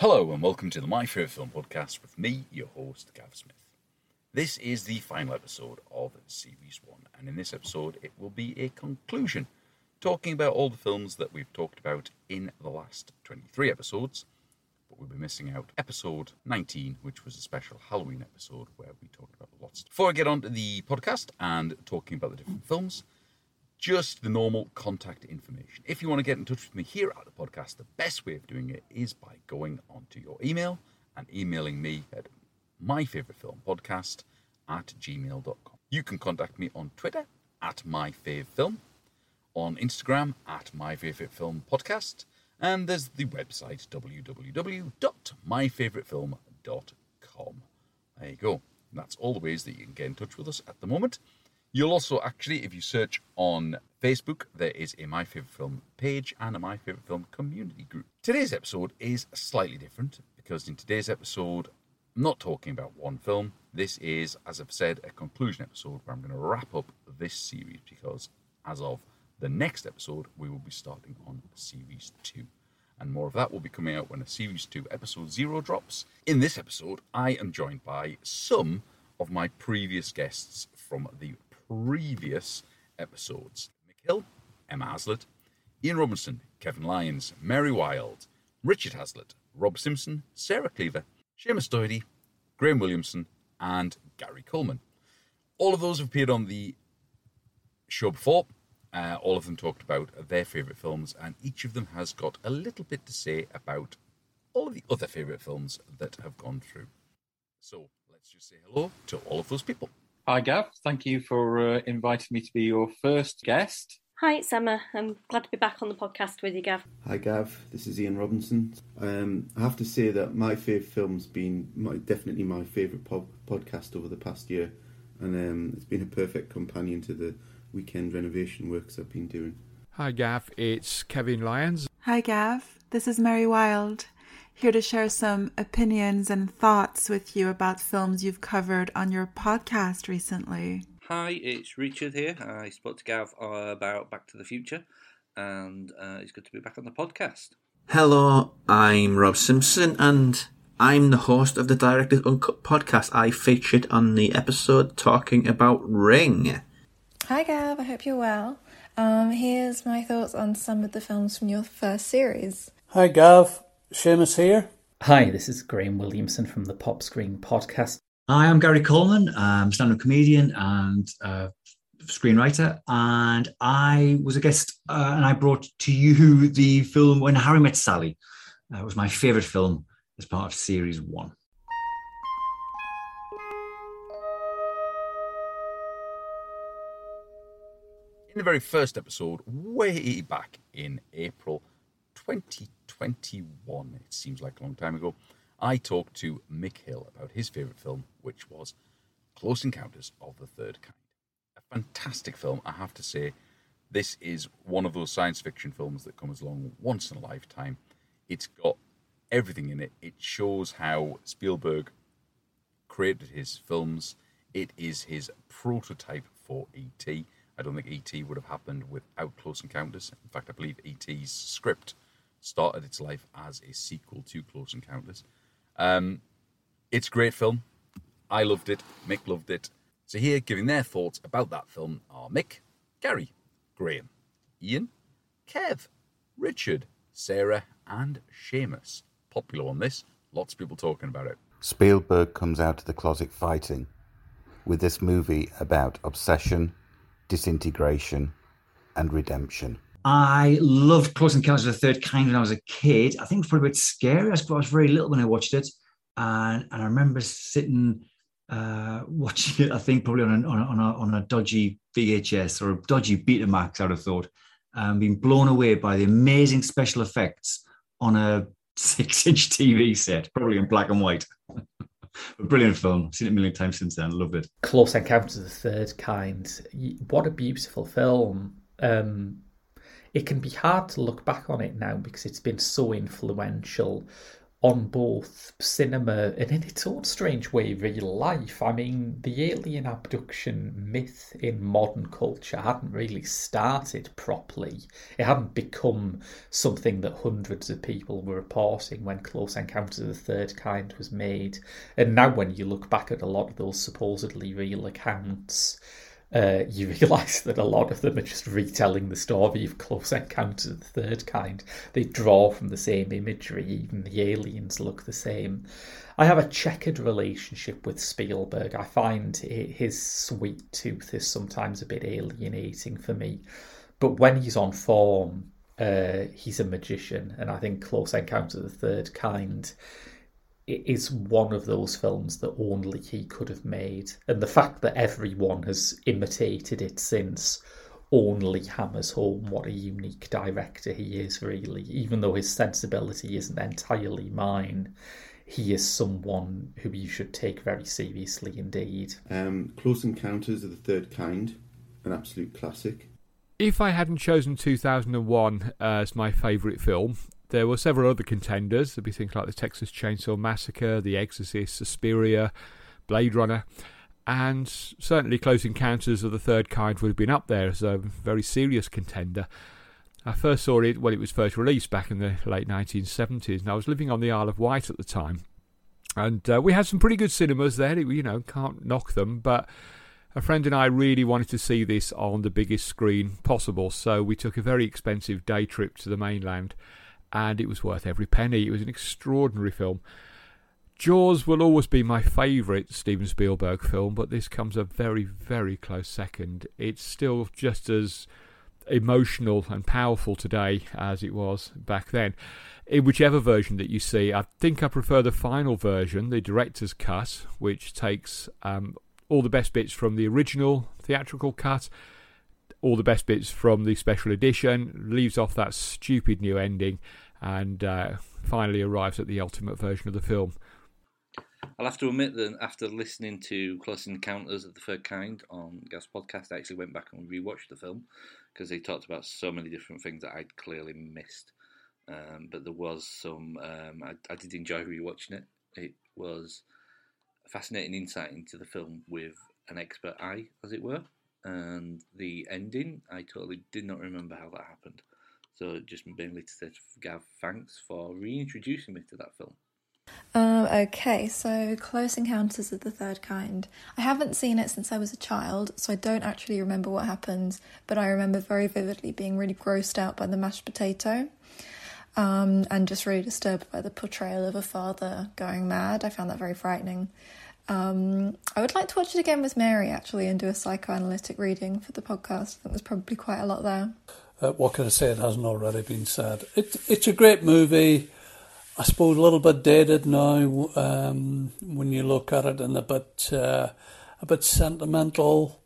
Hello and welcome to the My Favourite Film podcast with me, your host, Gav Smith. This is the final episode of Series 1, and in this episode, it will be a conclusion, talking about all the films that we've talked about in the last 23 episodes. But we'll be missing out episode 19, which was a special Halloween episode where we talked about lots. Before I get on to the podcast and talking about the different films, just the normal contact information. If you want to get in touch with me here at the podcast, the best way of doing it is by going onto your email and emailing me at myfavoritefilmpodcast at gmail.com. You can contact me on Twitter at myfavfilm, on Instagram at myfavoritefilmpodcast, and there's the website www.myfavoritefilm.com. There you go. That's all the ways that you can get in touch with us at the moment. You'll also actually, if you search on Facebook, there is a My Favorite Film page and a My Favorite Film community group. Today's episode is slightly different because in today's episode, I'm not talking about one film. This is, as I've said, a conclusion episode where I'm going to wrap up this series because as of the next episode, we will be starting on series two. And more of that will be coming out when a series two episode zero drops. In this episode, I am joined by some of my previous guests from the previous episodes. Mick Hill, Emma Haslett, Ian Robinson, Kevin Lyons, Mary Wild, Richard Haslett, Rob Simpson, Sarah Cleaver, Seamus Doherty, Graham Williamson, and Gary Coleman. All of those have appeared on the show before. Uh, all of them talked about their favourite films, and each of them has got a little bit to say about all of the other favourite films that have gone through. So let's just say hello to all of those people. Hi, Gav. Thank you for uh, inviting me to be your first guest. Hi, it's Emma. I'm glad to be back on the podcast with you, Gav. Hi, Gav. This is Ian Robinson. Um, I have to say that my favourite film's been my, definitely my favourite po- podcast over the past year, and um, it's been a perfect companion to the weekend renovation works I've been doing. Hi, Gav. It's Kevin Lyons. Hi, Gav. This is Mary Wild here to share some opinions and thoughts with you about films you've covered on your podcast recently. Hi, it's Richard here. I spoke to Gav uh, about Back to the Future, and uh, it's good to be back on the podcast. Hello, I'm Rob Simpson, and I'm the host of the Director's Uncut podcast. I featured on the episode talking about Ring. Hi, Gav. I hope you're well. Um, here's my thoughts on some of the films from your first series. Hi, Gav. Seamus here. Hi, this is Graham Williamson from the Pop Screen Podcast. Hi, I'm Gary Coleman. I'm stand-up comedian and uh, screenwriter, and I was a guest, uh, and I brought to you the film When Harry Met Sally. Uh, it was my favourite film as part of Series One. In the very first episode, way back in April 2021, it seems like a long time ago, I talked to Mick Hill about his favourite film, which was Close Encounters of the Third Kind. A fantastic film, I have to say. This is one of those science fiction films that comes along once in a lifetime. It's got everything in it. It shows how Spielberg created his films. It is his prototype for E.T. I don't think E.T. would have happened without Close Encounters. In fact, I believe E.T.'s script started its life as a sequel to Close Encounters. Um, it's a great film. I loved it. Mick loved it. So here, giving their thoughts about that film are Mick, Gary, Graham, Ian, Kev, Richard, Sarah, and Seamus. Popular on this. Lots of people talking about it. Spielberg comes out of the closet fighting with this movie about obsession, disintegration, and redemption. I loved Close Encounters of the Third Kind when I was a kid. I think it was probably a bit scary. I was, very little when I watched it. And, and I remember sitting uh, watching it, I think probably on a, on, a, on a dodgy VHS or a dodgy Betamax, I would have thought, and um, being blown away by the amazing special effects on a six inch TV set, probably in black and white. a brilliant film. I've seen it a million times since then. Loved it. Close Encounters of the Third Kind. What a beautiful film. Um, it can be hard to look back on it now because it's been so influential. On both cinema and in its own strange way, real life. I mean, the alien abduction myth in modern culture hadn't really started properly. It hadn't become something that hundreds of people were reporting when Close Encounters of the Third Kind was made. And now, when you look back at a lot of those supposedly real accounts, uh, you realise that a lot of them are just retelling the story of Close Encounters of the Third Kind. They draw from the same imagery, even the aliens look the same. I have a checkered relationship with Spielberg. I find his sweet tooth is sometimes a bit alienating for me. But when he's on form, uh, he's a magician, and I think Close Encounters of the Third Kind it is one of those films that only he could have made. And the fact that everyone has imitated it since only hammers home what a unique director he is, really. Even though his sensibility isn't entirely mine, he is someone who you should take very seriously indeed. Um, Close Encounters of the Third Kind, an absolute classic. If I hadn't chosen 2001 as my favourite film, there were several other contenders. There'd be things like the Texas Chainsaw Massacre, The Exorcist, Suspiria, Blade Runner, and certainly Close Encounters of the Third Kind would have been up there as a very serious contender. I first saw it when it was first released back in the late 1970s, and I was living on the Isle of Wight at the time. And uh, we had some pretty good cinemas there, you know, can't knock them, but a friend and I really wanted to see this on the biggest screen possible, so we took a very expensive day trip to the mainland and it was worth every penny. It was an extraordinary film. Jaws will always be my favourite Steven Spielberg film, but this comes a very, very close second. It's still just as emotional and powerful today as it was back then. In whichever version that you see, I think I prefer the final version, the director's cut, which takes um, all the best bits from the original theatrical cut, all the best bits from the special edition, leaves off that stupid new ending, and uh, finally arrives at the ultimate version of the film. I'll have to admit that after listening to Close Encounters of the Third Kind on Gav's Podcast, I actually went back and rewatched the film because they talked about so many different things that I'd clearly missed. Um, but there was some, um, I, I, did enjoy rewatching it. It was a fascinating insight into the film with an expert eye, as it were. And the ending, I totally did not remember how that happened. So just mainly to say, Gav, thanks for reintroducing me to that film. Um, okay, so Close Encounters of the Third Kind. I haven't seen it since I was a child, so I don't actually remember what happens, but I remember very vividly being really grossed out by the mashed potato um, and just really disturbed by the portrayal of a father going mad. I found that very frightening. Um, I would like to watch it again with Mary actually and do a psychoanalytic reading for the podcast. I think there's probably quite a lot there. Uh, what can I say? It hasn't already been said. It, it's a great movie. I suppose a little bit dated now um, when you look at it, and a bit uh, a bit sentimental,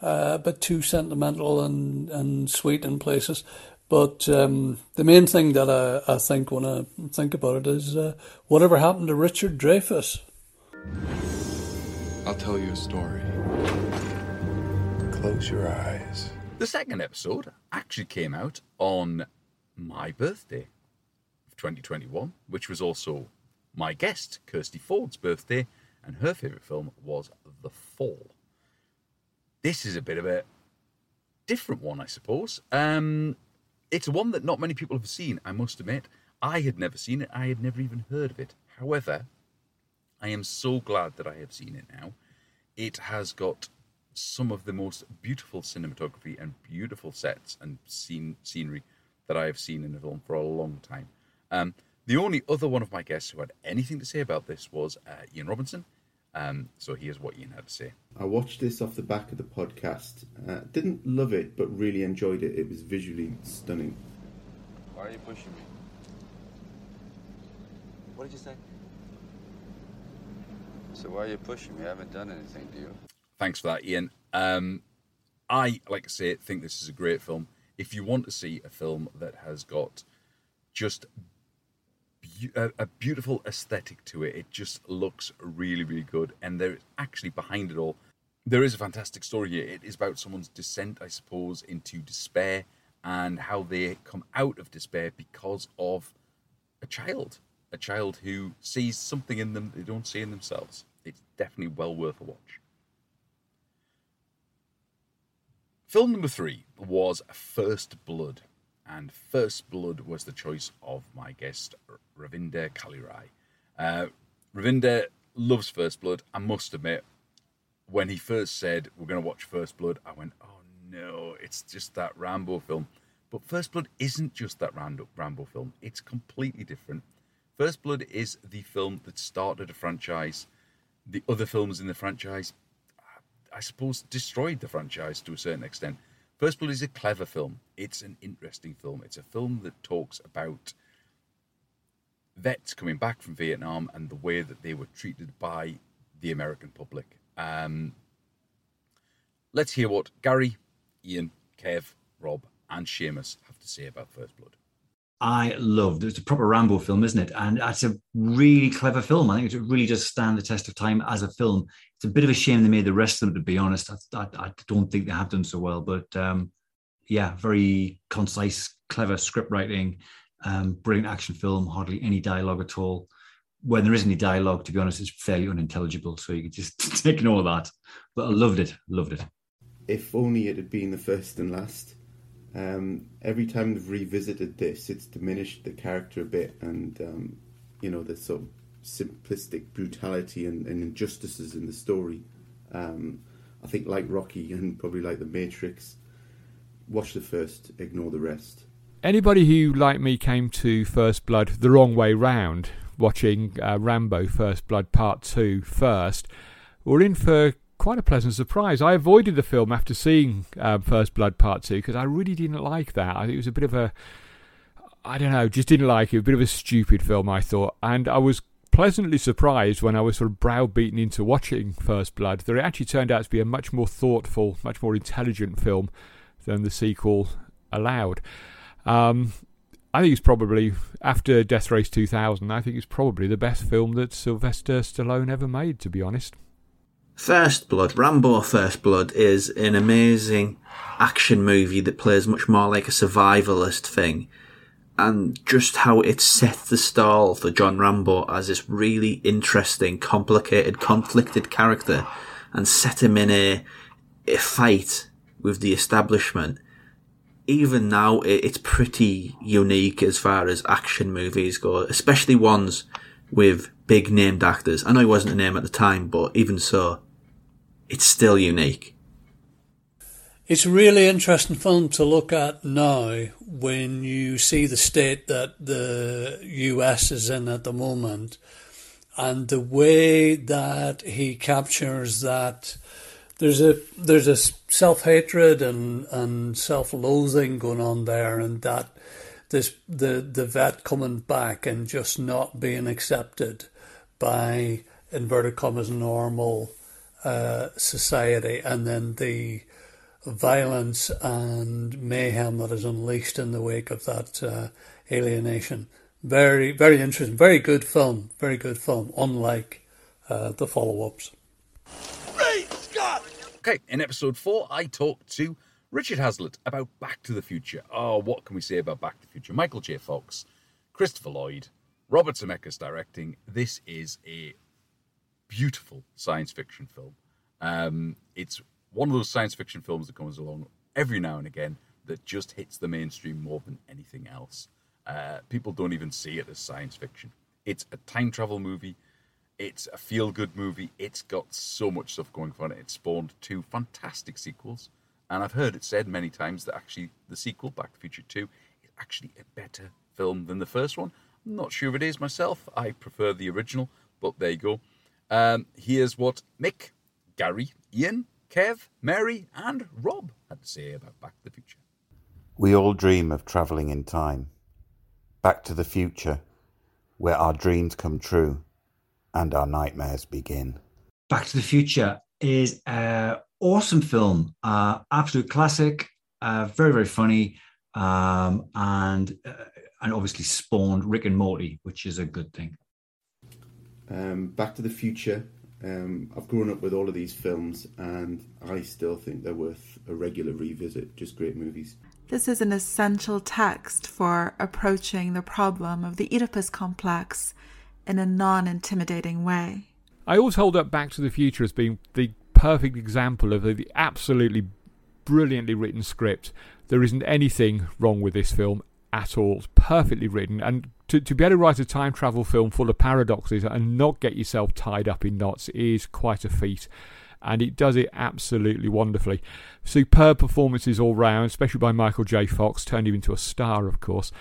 uh, a bit too sentimental and, and sweet in places. But um, the main thing that I, I think when I think about it is uh, whatever happened to Richard Dreyfuss. I'll tell you a story. Close your eyes. The second episode actually came out on my birthday of 2021, which was also my guest, Kirsty Ford's birthday, and her favourite film was The Fall. This is a bit of a different one, I suppose. Um, it's one that not many people have seen, I must admit. I had never seen it, I had never even heard of it. However, I am so glad that I have seen it now. It has got some of the most beautiful cinematography and beautiful sets and scene, scenery that I have seen in a film for a long time. Um, the only other one of my guests who had anything to say about this was uh, Ian Robinson. Um, so here's what Ian had to say. I watched this off the back of the podcast. Uh, didn't love it, but really enjoyed it. It was visually stunning. Why are you pushing me? What did you say? So why are you pushing me? I haven't done anything to you. Thanks for that, Ian. Um, I, like I say, think this is a great film. If you want to see a film that has got just be- a, a beautiful aesthetic to it, it just looks really, really good. And there, actually, behind it all, there is a fantastic story here. It is about someone's descent, I suppose, into despair and how they come out of despair because of a child. A child who sees something in them they don't see in themselves. It's definitely well worth a watch. Film number three was First Blood, and First Blood was the choice of my guest, Ravinder Kalirai. Uh, Ravinder loves First Blood. I must admit, when he first said we're going to watch First Blood, I went, "Oh no, it's just that Rambo film." But First Blood isn't just that Rambo, Rambo film. It's completely different. First Blood is the film that started a franchise. The other films in the franchise, I suppose, destroyed the franchise to a certain extent. First Blood is a clever film. It's an interesting film. It's a film that talks about vets coming back from Vietnam and the way that they were treated by the American public. Um, let's hear what Gary, Ian, Kev, Rob, and Seamus have to say about First Blood. I loved. It. It's a proper Rambo film, isn't it? And it's a really clever film. I think it really does stand the test of time as a film. It's a bit of a shame they made the rest of them. To be honest, I, I, I don't think they have done so well. But um, yeah, very concise, clever script writing, um, brilliant action film. Hardly any dialogue at all. When there is any dialogue, to be honest, it's fairly unintelligible. So you can just ignore that. But I loved it. Loved it. If only it had been the first and last. Um, every time they've revisited this, it's diminished the character a bit, and um, you know the sort of simplistic brutality and, and injustices in the story. Um, I think, like Rocky and probably like The Matrix, watch the first, ignore the rest. Anybody who, like me, came to First Blood the wrong way round, watching uh, Rambo First Blood Part 2 first, were in for quite a pleasant surprise. I avoided the film after seeing um, First Blood Part 2 because I really didn't like that. I think it was a bit of a. I don't know, just didn't like it. A bit of a stupid film, I thought. And I was pleasantly surprised when I was sort of browbeaten into watching First Blood that it actually turned out to be a much more thoughtful, much more intelligent film than the sequel allowed. Um, I think it's probably, after Death Race 2000, I think it's probably the best film that Sylvester Stallone ever made, to be honest. First Blood, Rambo First Blood, is an amazing action movie that plays much more like a survivalist thing. And just how it set the stall for John Rambo as this really interesting, complicated, conflicted character and set him in a, a fight with the establishment. Even now, it's pretty unique as far as action movies go, especially ones with big named actors. I know he wasn't a name at the time, but even so, it's still unique. It's a really interesting film to look at now when you see the state that the US is in at the moment and the way that he captures that there's a there's a self-hatred and and self-loathing going on there and that this the the vet coming back and just not being accepted by inverted commas normal uh, society and then the violence and mayhem that is unleashed in the wake of that uh, alienation. Very, very interesting. Very good film. Very good film. Unlike uh, the follow-ups. Great Scott! Okay, in episode four, I talked to Richard Haslett about Back to the Future. Oh, what can we say about Back to the Future? Michael J. Fox, Christopher Lloyd, Robert Zemeckis directing. This is a beautiful science fiction film. Um, it's one of those science fiction films that comes along every now and again that just hits the mainstream more than anything else. Uh, people don't even see it as science fiction. It's a time travel movie. It's a feel good movie. It's got so much stuff going for it. It spawned two fantastic sequels. And I've heard it said many times that actually the sequel, Back to the Future 2, is actually a better film than the first one. I'm not sure if it is myself. I prefer the original, but there you go. Um, here's what Mick, Gary, Ian, Kev, Mary, and Rob had to say about Back to the Future. We all dream of travelling in time. Back to the future, where our dreams come true and our nightmares begin. Back to the Future is an awesome film, uh, absolute classic, uh, very very funny, um, and uh, and obviously spawned Rick and Morty, which is a good thing. Um, Back to the Future. Um, I've grown up with all of these films, and I still think they're worth a regular revisit. Just great movies. This is an essential text for approaching the problem of the Oedipus complex in a non intimidating way. I always hold up Back to the Future as being the perfect example of the absolutely brilliantly written script. There isn't anything wrong with this film at all. It's perfectly written. And to, to be able to write a time travel film full of paradoxes and not get yourself tied up in knots is quite a feat. And it does it absolutely wonderfully. Superb performances all round, especially by Michael J. Fox, turned him into a star, of course.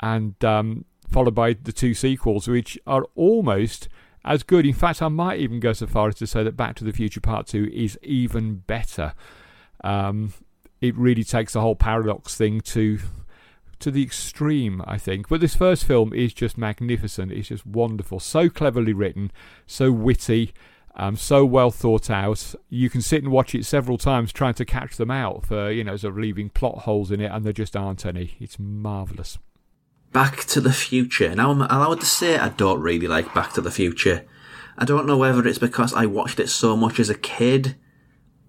And um, followed by the two sequels, which are almost as good. In fact, I might even go so far as to say that Back to the Future Part 2 is even better. Um, it really takes the whole paradox thing to to the extreme, I think. But this first film is just magnificent. It's just wonderful. So cleverly written, so witty, um, so well thought out. You can sit and watch it several times trying to catch them out for, you know, sort of leaving plot holes in it, and there just aren't any. It's marvellous. Back to the Future. Now I'm allowed to say I don't really like Back to the Future. I don't know whether it's because I watched it so much as a kid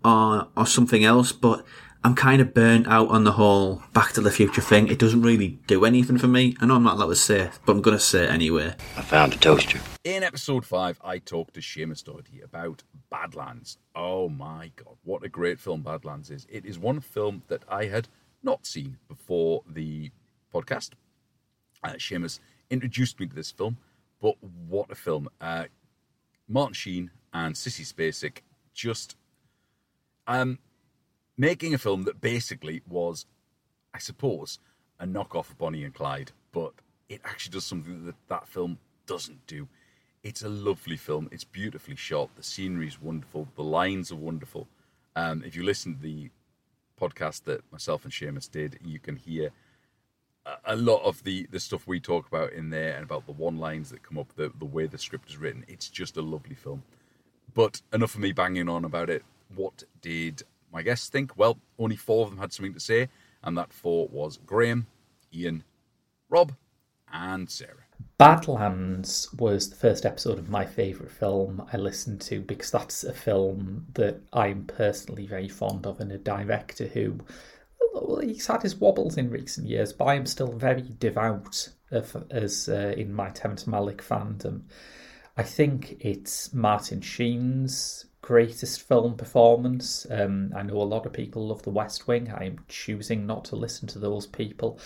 or or something else, but I'm kind of burnt out on the whole Back to the Future thing. It doesn't really do anything for me. I know I'm not allowed to say it, but I'm going to say it anyway. I found a toaster. In episode 5, I talked to Seamus Doherty about Badlands. Oh my god, what a great film Badlands is. It is one film that I had not seen before the podcast. Uh, Seamus introduced me to this film, but what a film. Uh, Martin Sheen and Sissy Spacek just um, making a film that basically was, I suppose, a knockoff of Bonnie and Clyde, but it actually does something that that film doesn't do. It's a lovely film. It's beautifully shot. The scenery is wonderful. The lines are wonderful. Um, if you listen to the podcast that myself and Seamus did, you can hear a lot of the the stuff we talk about in there and about the one lines that come up, the the way the script is written. It's just a lovely film. But enough of me banging on about it. What did my guests think? Well, only four of them had something to say, and that four was Graham, Ian, Rob, and Sarah. Badlands was the first episode of my favourite film I listened to because that's a film that I'm personally very fond of and a director who well, he's had his wobbles in recent years, but I am still very devout of, as uh, in my Terrence Malick fandom. I think it's Martin Sheen's greatest film performance. Um, I know a lot of people love The West Wing. I'm choosing not to listen to those people.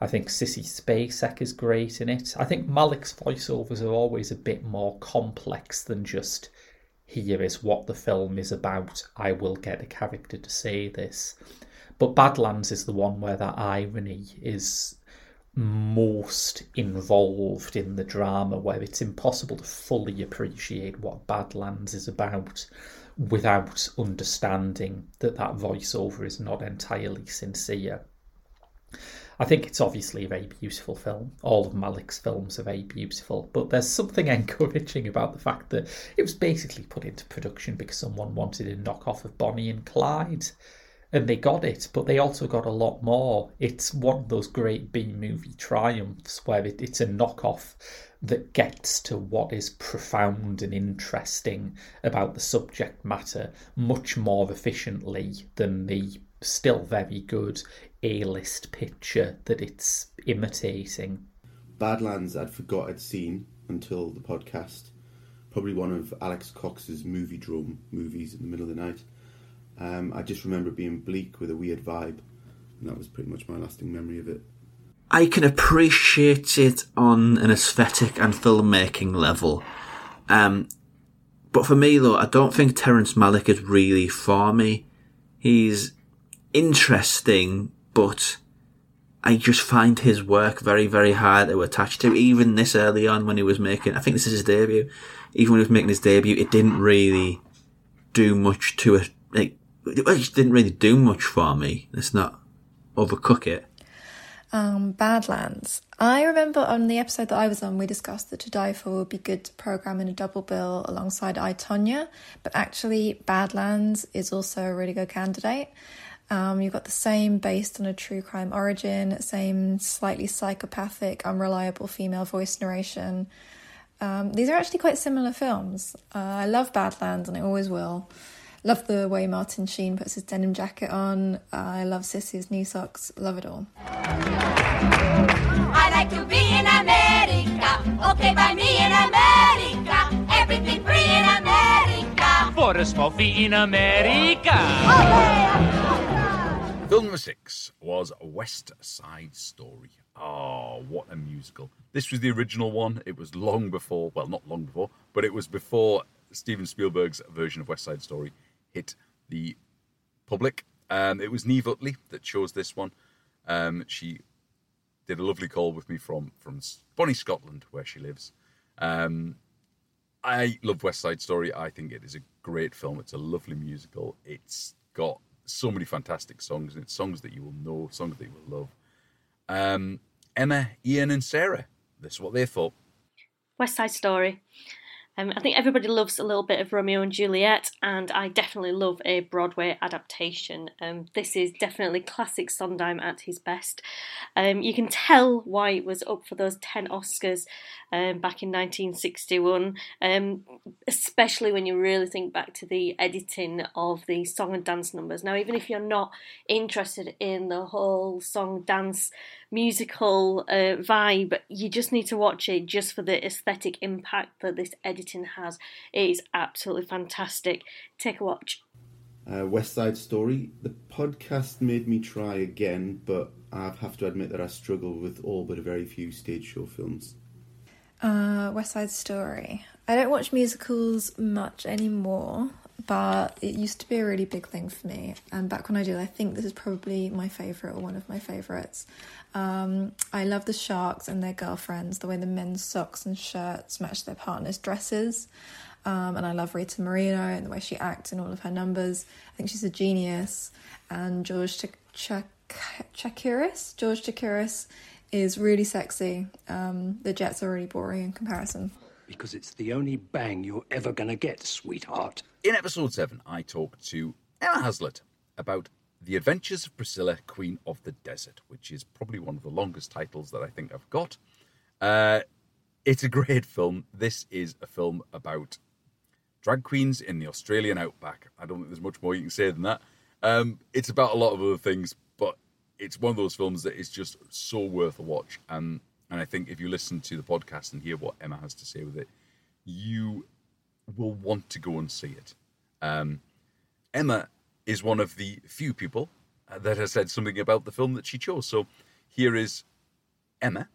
I think Sissy Spacek is great in it. I think Malick's voiceovers are always a bit more complex than just here is what the film is about. I will get a character to say this. But Badlands is the one where that irony is most involved in the drama, where it's impossible to fully appreciate what Badlands is about without understanding that that voiceover is not entirely sincere. I think it's obviously a very beautiful film. All of Malick's films are very beautiful, but there's something encouraging about the fact that it was basically put into production because someone wanted a knockoff of Bonnie and Clyde and they got it, but they also got a lot more. It's one of those great B movie triumphs where it, it's a knockoff that gets to what is profound and interesting about the subject matter much more efficiently than the still very good A list picture that it's imitating. Badlands, I'd forgot I'd seen until the podcast. Probably one of Alex Cox's Moviedrome movies in the middle of the night. Um, I just remember it being bleak with a weird vibe, and that was pretty much my lasting memory of it. I can appreciate it on an aesthetic and filmmaking level. Um, but for me, though, I don't think Terrence Malick is really for me. He's interesting, but I just find his work very, very hard to attach to. Even this early on when he was making, I think this is his debut. Even when he was making his debut, it didn't really do much to it. Like, it just didn't really do much for me. Let's not overcook it. Um, Badlands. I remember on the episode that I was on, we discussed that To Die For would be good to program in a double bill alongside I, Tonya, but actually, Badlands is also a really good candidate. Um, you've got the same based on a true crime origin, same slightly psychopathic, unreliable female voice narration. Um, these are actually quite similar films. Uh, I love Badlands and I always will. Love the way Martin Sheen puts his denim jacket on. I love Sissy's new socks. Love it all. I like to be in America. Okay by me in America. Everything free in America. For a small fee in America. Film number six was West Side Story. Oh, what a musical. This was the original one. It was long before, well, not long before, but it was before Steven Spielberg's version of West Side Story hit the public. Um, it was Neve Utley that chose this one. Um, she did a lovely call with me from, from Bonnie, Scotland, where she lives. Um, I love West Side Story. I think it is a great film. It's a lovely musical. It's got so many fantastic songs, and it's songs that you will know, songs that you will love. Um, Emma, Ian, and Sarah. This is what they thought. West Side Story. Um, I think everybody loves a little bit of Romeo and Juliet, and I definitely love a Broadway adaptation. Um, this is definitely classic Sondheim at his best. Um, you can tell why it was up for those 10 Oscars um, back in 1961, um, especially when you really think back to the editing of the song and dance numbers. Now, even if you're not interested in the whole song dance musical uh, vibe, you just need to watch it just for the aesthetic impact that this editing has. It is absolutely fantastic. Take a watch. Uh, West Side Story. The podcast made me try again, but I have to admit that I struggle with all but a very few stage show films. Uh, West Side Story. I don't watch musicals much anymore, but it used to be a really big thing for me. And back when I did, I think this is probably my favourite or one of my favourites. Um, I love the sharks and their girlfriends, the way the men's socks and shirts match their partners' dresses. Um, and I love Rita Moreno and the way she acts in all of her numbers. I think she's a genius. And George Ch- Ch- Chakiris, George Chakiris, is really sexy. Um, the Jets are really boring in comparison. Because it's the only bang you're ever going to get, sweetheart. In episode 7, I talk to Emma Haslett about The Adventures of Priscilla, Queen of the Desert, which is probably one of the longest titles that I think I've got. Uh, it's a great film. This is a film about drag queens in the Australian outback. I don't think there's much more you can say than that. Um, it's about a lot of other things, but it's one of those films that is just so worth a watch. Um, and I think if you listen to the podcast and hear what Emma has to say with it, you will want to go and see it. Um, Emma is one of the few people uh, that has said something about the film that she chose. So here is Emma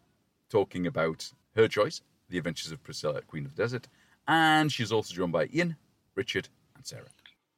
talking about her choice, The Adventures of Priscilla, Queen of the Desert, and she's also joined by Ian, Richard, and Sarah.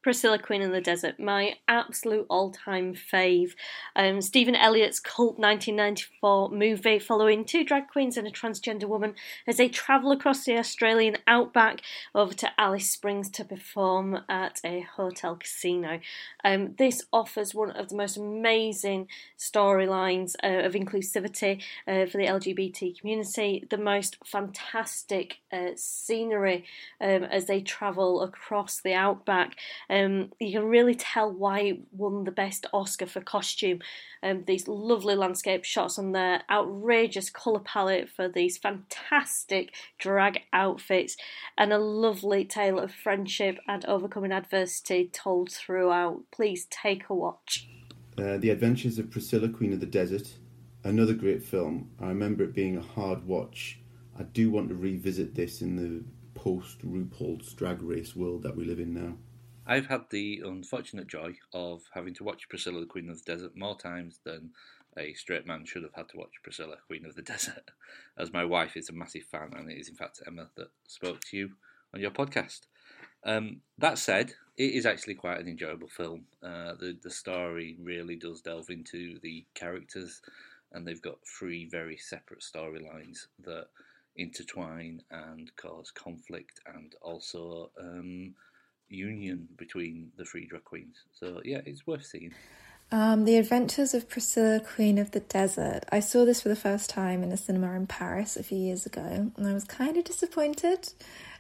Priscilla Queen in the Desert, my absolute all time fave. Um, Stephan Elliott's cult 1994 movie following two drag queens and a transgender woman as they travel across the Australian outback over to Alice Springs to perform at a hotel casino. Um, this offers one of the most amazing storylines uh, of inclusivity uh, for the LGBT community, the most fantastic uh, scenery um, as they travel across the outback. Um, you can really tell why it won the best Oscar for costume. Um, these lovely landscape shots on their outrageous colour palette for these fantastic drag outfits, and a lovely tale of friendship and overcoming adversity told throughout. Please take a watch. Uh, the Adventures of Priscilla, Queen of the Desert. Another great film. I remember it being a hard watch. I do want to revisit this in the post RuPaul's Drag Race world that we live in now. I've had the unfortunate joy of having to watch Priscilla, the Queen of the Desert, more times than a straight man should have had to watch Priscilla, Queen of the Desert, as my wife is a massive fan, and it is in fact Emma that spoke to you on your podcast. Um, that said, it is actually quite an enjoyable film. Uh, the the story really does delve into the characters, and they've got three very separate storylines that intertwine and cause conflict, and also um, union between the three drag queens. So yeah, it's worth seeing. Um, the Adventures of Priscilla, Queen of the Desert. I saw this for the first time in a cinema in Paris a few years ago, and I was kind of disappointed.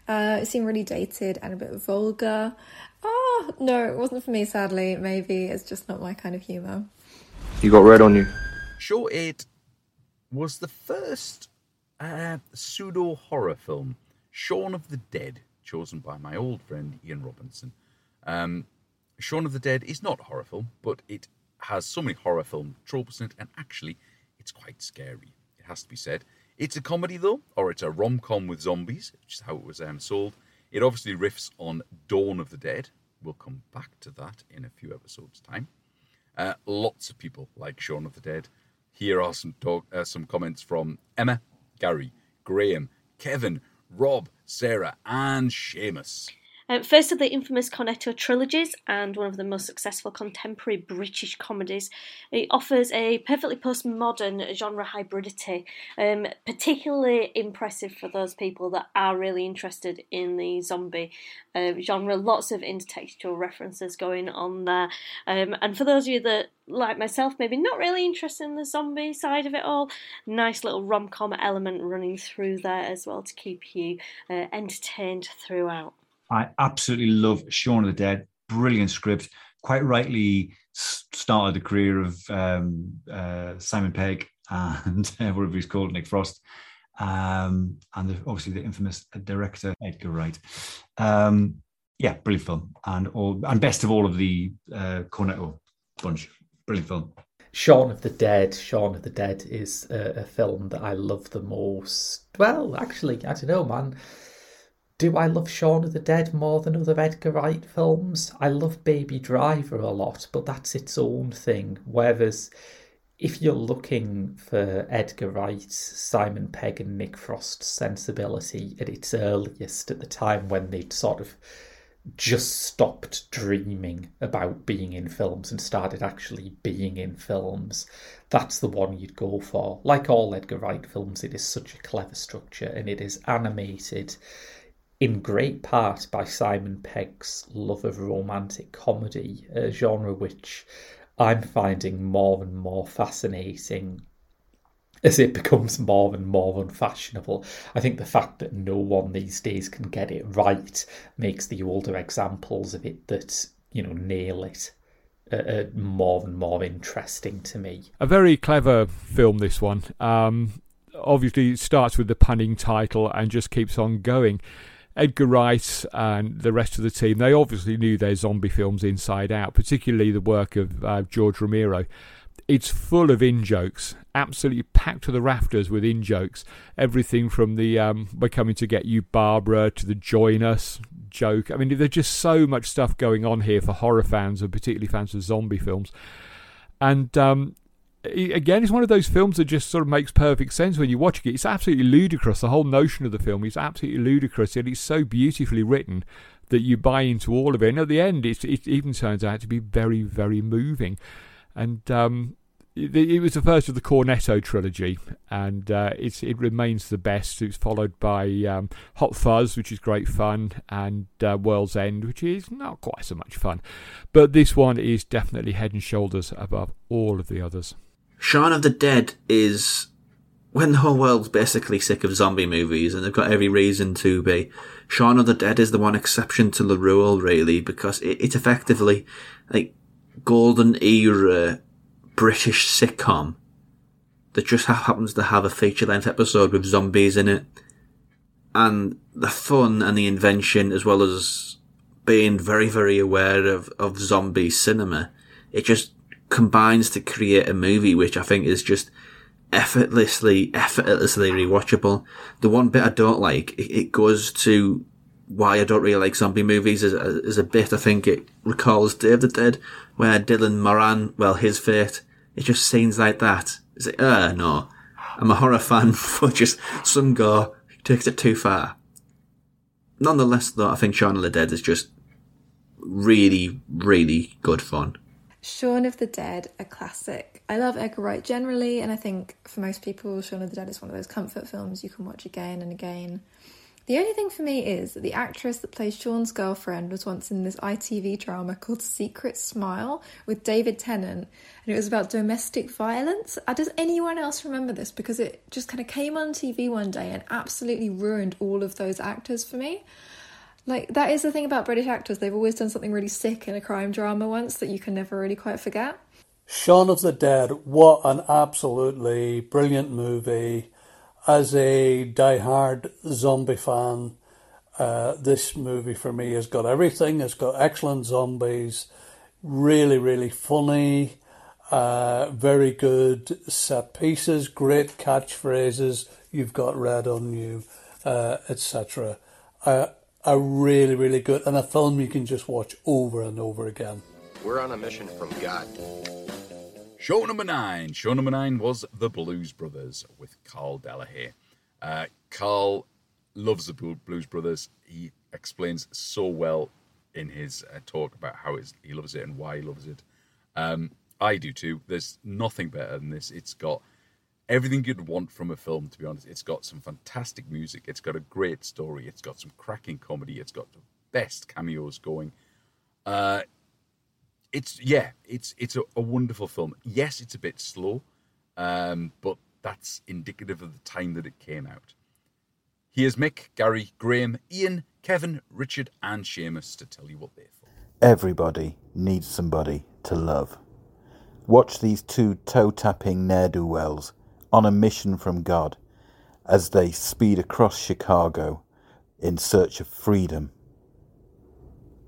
Uh, it seemed really dated and a bit vulgar. Oh, no, it wasn't for me, sadly. Maybe it's just not my kind of humour. You got red on you. Sure, it was the first uh, pseudo horror film, Shaun of the Dead, chosen by my old friend Ian Robinson. Um, Shaun of the Dead is not a horror film, but it has so many horror film tropes in it, and actually, it's quite scary. It has to be said. It's a comedy, though, or it's a rom com with zombies, which is how it was um, sold. It obviously riffs on Dawn of the Dead. We'll come back to that in a few episodes' time. Uh, lots of people like Shaun of the Dead. Here are some talk, uh, some comments from Emma, Gary, Graham, Kevin, Rob, Sarah, and Seamus. Uh, first of the infamous Cornetto trilogies and one of the most successful contemporary British comedies, it offers a perfectly postmodern genre hybridity, um, particularly impressive for those people that are really interested in the zombie uh, genre. Lots of intertextual references going on there, um, and for those of you that like myself, maybe not really interested in the zombie side of it all. Nice little rom com element running through there as well to keep you uh, entertained throughout. I absolutely love Shaun of the Dead. Brilliant script. Quite rightly started the career of um, uh, Simon Pegg and whatever he's called, Nick Frost, um, and the, obviously the infamous director Edgar Wright. Um, yeah, brilliant film, and all and best of all of the uh, Cornetto bunch. Brilliant film. Shaun of the Dead. Shaun of the Dead is a, a film that I love the most. Well, actually, I don't know, man. Do I love Shaun of the Dead more than other Edgar Wright films? I love Baby Driver a lot, but that's its own thing. Whereas if you're looking for Edgar Wright's, Simon Pegg, and Nick Frost's sensibility at its earliest, at the time when they'd sort of just stopped dreaming about being in films and started actually being in films, that's the one you'd go for. Like all Edgar Wright films, it is such a clever structure and it is animated in great part by Simon Pegg's love of romantic comedy, a genre which I'm finding more and more fascinating as it becomes more and more unfashionable. I think the fact that no one these days can get it right makes the older examples of it that, you know, nail it. Uh, uh, more and more interesting to me. A very clever film, this one. Um, obviously, it starts with the punning title and just keeps on going. Edgar Wright and the rest of the team, they obviously knew their zombie films inside out, particularly the work of uh, George Romero. It's full of in jokes, absolutely packed to the rafters with in jokes. Everything from the um, "We're coming to get you, Barbara" to the "Join us" joke. I mean, there's just so much stuff going on here for horror fans and particularly fans of zombie films. And um, again, it's one of those films that just sort of makes perfect sense when you're watching it. It's absolutely ludicrous. The whole notion of the film is absolutely ludicrous, and it's so beautifully written that you buy into all of it. And at the end, it, it even turns out to be very, very moving. And um, it, it, was the first of the Cornetto trilogy, and uh, it remains the best. It's followed by um, Hot Fuzz, which is great fun, and uh, World's End, which is not quite so much fun. But this one is definitely head and shoulders above all of the others. Shaun of the Dead is when the whole world's basically sick of zombie movies and they've got every reason to be. Shaun of the Dead is the one exception to the rule, really, because it, it's effectively like golden era British sitcom that just happens to have a feature length episode with zombies in it. And the fun and the invention, as well as being very, very aware of, of zombie cinema, it just combines to create a movie which I think is just effortlessly, effortlessly rewatchable. The one bit I don't like, it, goes to why I don't really like zombie movies is, as a bit. I think it recalls Day of the Dead, where Dylan Moran, well, his fate, it just scenes like that. It's like, uh, no. I'm a horror fan, but just some gore takes it too far. Nonetheless, though, I think Shaun of the Dead is just really, really good fun. Shaun of the Dead, a classic. I love Edgar Wright generally, and I think for most people, Shaun of the Dead is one of those comfort films you can watch again and again. The only thing for me is that the actress that plays Shaun's girlfriend was once in this ITV drama called Secret Smile with David Tennant, and it was about domestic violence. Uh, does anyone else remember this? Because it just kind of came on TV one day and absolutely ruined all of those actors for me. Like that is the thing about British actors; they've always done something really sick in a crime drama once that you can never really quite forget. Shaun of the Dead, what an absolutely brilliant movie. As a die-hard zombie fan, uh, this movie for me has got everything. It's got excellent zombies, really, really funny, uh, very good set pieces, great catchphrases, You've Got Red on You, uh, etc. Are really, really good, and a film you can just watch over and over again. We're on a mission from God. Show number nine. Show number nine was The Blues Brothers with Carl Delahaye. Uh, Carl loves the Blues Brothers. He explains so well in his uh, talk about how it's, he loves it and why he loves it. Um, I do too. There's nothing better than this. It's got everything you'd want from a film, to be honest. It's got some fantastic music. It's got a great story. It's got some cracking comedy. It's got the best cameos going. Uh, it's yeah, it's it's a, a wonderful film. Yes, it's a bit slow, um, but that's indicative of the time that it came out. Here's Mick, Gary, Graham, Ian, Kevin, Richard, and Seamus to tell you what they're for. Everybody needs somebody to love. Watch these two toe tapping ne'er do wells on a mission from God as they speed across Chicago in search of freedom.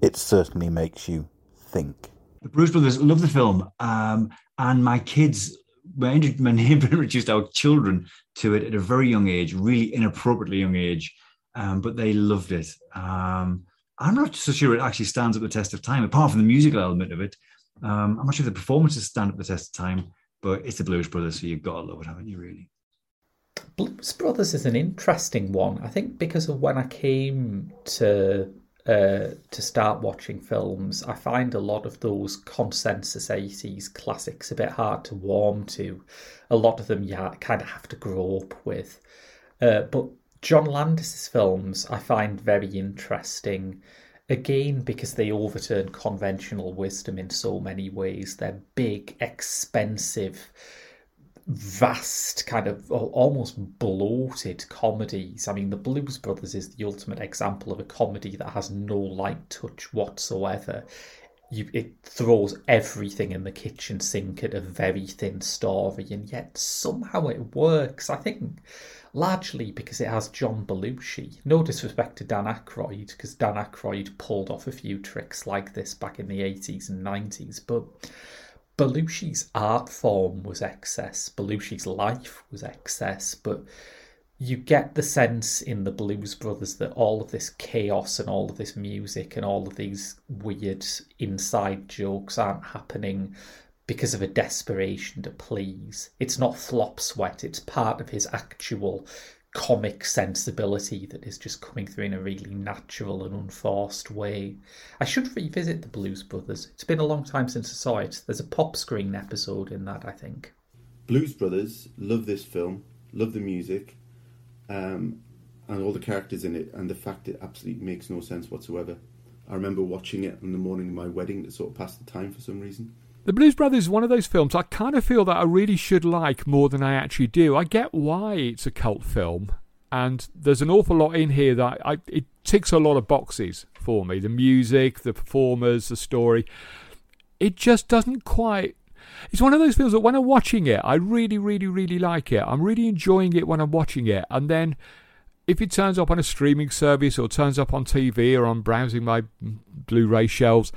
It certainly makes you think. The Blues Brothers love the film, um, and my kids, my, neighbor introduced our children to it at a very young age, really inappropriately young age, um, but they loved it. Um, I'm not so sure it actually stands up the test of time, apart from the musical element of it. Um, I'm not sure the performances stand up the test of time, but it's the Blues Brothers, so you've got to love it, haven't you, really? Blues Brothers is an interesting one. I think because of when I came to uh, to start watching films, I find a lot of those consensus 80s classics a bit hard to warm to. A lot of them you kind of have to grow up with. Uh, but John Landis's films I find very interesting. Again, because they overturn conventional wisdom in so many ways. They're big, expensive, vast, kind of almost bloated comedies. I mean, The Blues Brothers is the ultimate example of a comedy that has no light touch whatsoever. You, it throws everything in the kitchen sink at a very thin story, and yet somehow it works. I think largely because it has John Belushi. No disrespect to Dan Aykroyd, because Dan Aykroyd pulled off a few tricks like this back in the 80s and 90s, but Belushi's art form was excess, Belushi's life was excess, but you get the sense in the Blues Brothers that all of this chaos and all of this music and all of these weird inside jokes aren't happening because of a desperation to please. It's not flop sweat, it's part of his actual comic sensibility that is just coming through in a really natural and unforced way. I should revisit the Blues Brothers. It's been a long time since I saw it. There's a pop screen episode in that, I think. Blues Brothers love this film, love the music, um, and all the characters in it, and the fact it absolutely makes no sense whatsoever. I remember watching it on the morning of my wedding that sort of passed the time for some reason. The Blues Brothers is one of those films I kind of feel that I really should like more than I actually do. I get why it's a cult film, and there's an awful lot in here that I, it ticks a lot of boxes for me. The music, the performers, the story. It just doesn't quite. It's one of those films that when I'm watching it, I really, really, really like it. I'm really enjoying it when I'm watching it, and then if it turns up on a streaming service or turns up on TV or I'm browsing my Blu-ray shelves.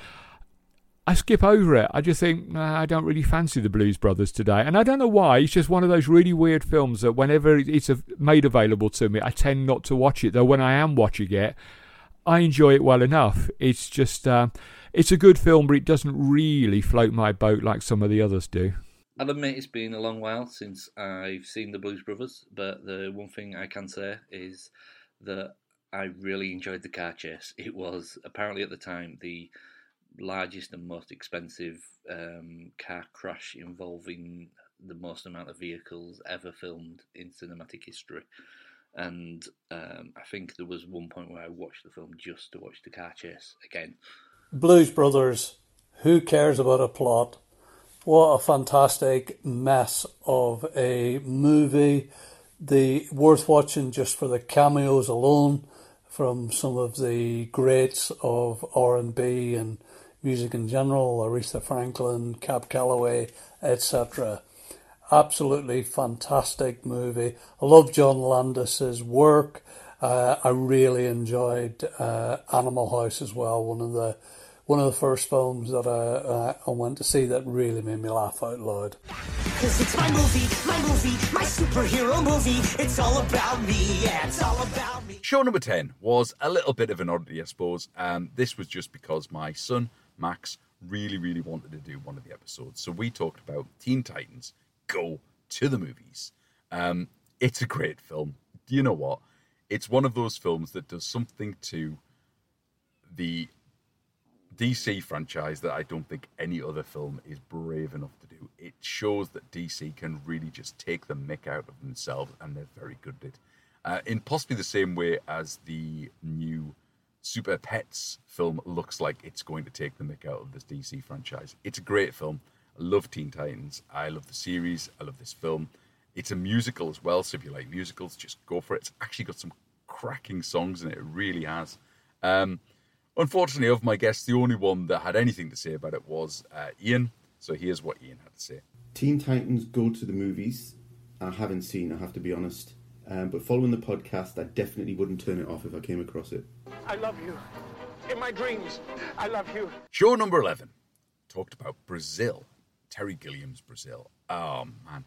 I skip over it. I just think nah, I don't really fancy the Blues Brothers today, and I don't know why. It's just one of those really weird films that whenever it's made available to me, I tend not to watch it. Though when I am watching it, I enjoy it well enough. It's just uh, it's a good film, but it doesn't really float my boat like some of the others do. I'll admit it's been a long while since I've seen the Blues Brothers, but the one thing I can say is that I really enjoyed the car chase. It was apparently at the time the largest and most expensive um, car crash involving the most amount of vehicles ever filmed in cinematic history. And um, I think there was one point where I watched the film just to watch the car chase again. Blues Brothers, who cares about a plot? What a fantastic mess of a movie. The worth watching just for the cameos alone from some of the greats of R&B and music in general, Aretha Franklin, Cab Calloway, etc. Absolutely fantastic movie. I love John Landis's work. Uh, I really enjoyed uh, Animal House as well. One of the one of the first films that I, uh, I went to see that really made me laugh out loud. Cause it's my movie, my movie, my superhero movie. It's all about me, yeah, it's all about me. Show number 10 was a little bit of an oddity, I suppose. Um, this was just because my son, Max, really, really wanted to do one of the episodes. So we talked about Teen Titans Go to the Movies. Um, it's a great film. Do you know what? It's one of those films that does something to the DC franchise that I don't think any other film is brave enough to do. It shows that DC can really just take the mick out of themselves, and they're very good at it. Uh, in possibly the same way as the new Super Pets film looks like it's going to take the mick out of this DC franchise. It's a great film. I love Teen Titans. I love the series. I love this film. It's a musical as well, so if you like musicals, just go for it. It's actually got some cracking songs in it. It really has. Um, unfortunately, of my guests, the only one that had anything to say about it was uh, Ian. So here's what Ian had to say. Teen Titans Go to the Movies. I haven't seen, I have to be honest. Um, but following the podcast, I definitely wouldn't turn it off if I came across it. I love you. In my dreams, I love you. Show number 11 talked about Brazil. Terry Gilliam's Brazil. Oh, man.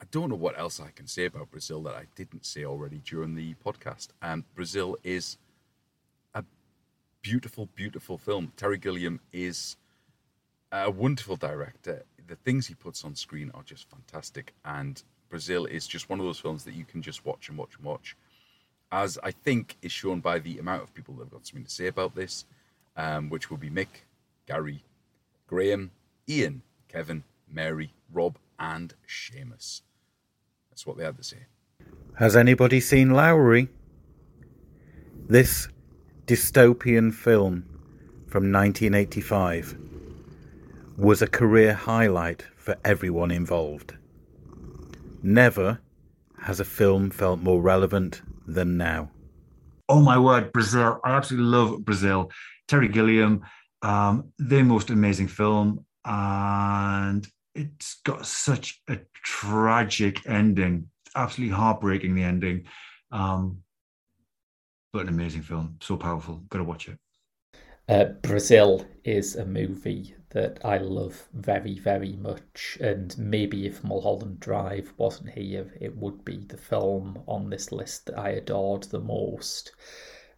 I don't know what else I can say about Brazil that I didn't say already during the podcast. Um, Brazil is a beautiful, beautiful film. Terry Gilliam is a wonderful director. The things he puts on screen are just fantastic. And Brazil is just one of those films that you can just watch and watch and watch. As I think is shown by the amount of people that have got something to say about this, um, which will be Mick, Gary, Graham, Ian, Kevin, Mary, Rob, and Seamus. That's what they had to say. Has anybody seen Lowry? This dystopian film from 1985 was a career highlight for everyone involved. Never has a film felt more relevant than now. Oh my word, Brazil! I absolutely love Brazil. Terry Gilliam, um, the most amazing film, and it's got such a tragic ending. Absolutely heartbreaking the ending, um, but an amazing film. So powerful. Got to watch it. Uh, Brazil is a movie that I love very, very much, and maybe if Mulholland Drive wasn't here, it would be the film on this list that I adored the most.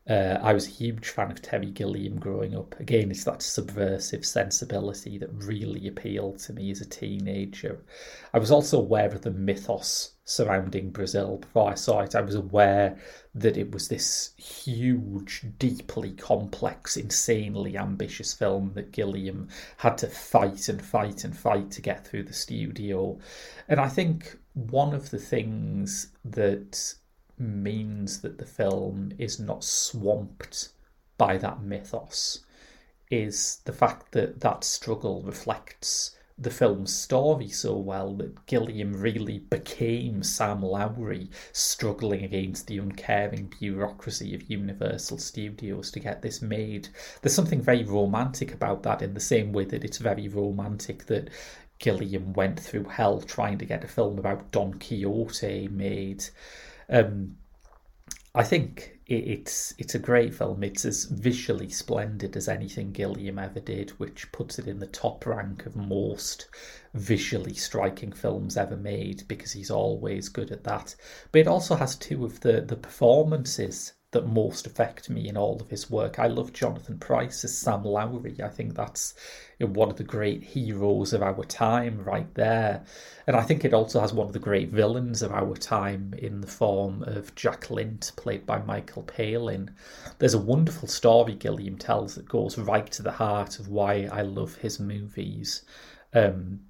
Uh, I was a huge fan of Terry Gilliam growing up. Again, it's that subversive sensibility that really appealed to me as a teenager. I was also aware of the mythos surrounding Brazil before I saw it. I was aware that it was this huge, deeply complex, insanely ambitious film that Gilliam had to fight and fight and fight to get through the studio. And I think one of the things that means that the film is not swamped by that mythos is the fact that that struggle reflects the film's story so well that Gilliam really became Sam Lowry struggling against the uncaring bureaucracy of Universal Studios to get this made. There's something very romantic about that in the same way that it's very romantic that Gilliam went through hell trying to get a film about Don Quixote made. Um, I think it's it's a great film. It's as visually splendid as anything Gilliam ever did, which puts it in the top rank of most visually striking films ever made because he's always good at that. But it also has two of the the performances that most affect me in all of his work. I love Jonathan Pryce as Sam Lowry. I think that's one of the great heroes of our time right there. And I think it also has one of the great villains of our time in the form of Jack Lint, played by Michael Palin. There's a wonderful story Gilliam tells that goes right to the heart of why I love his movies. Um,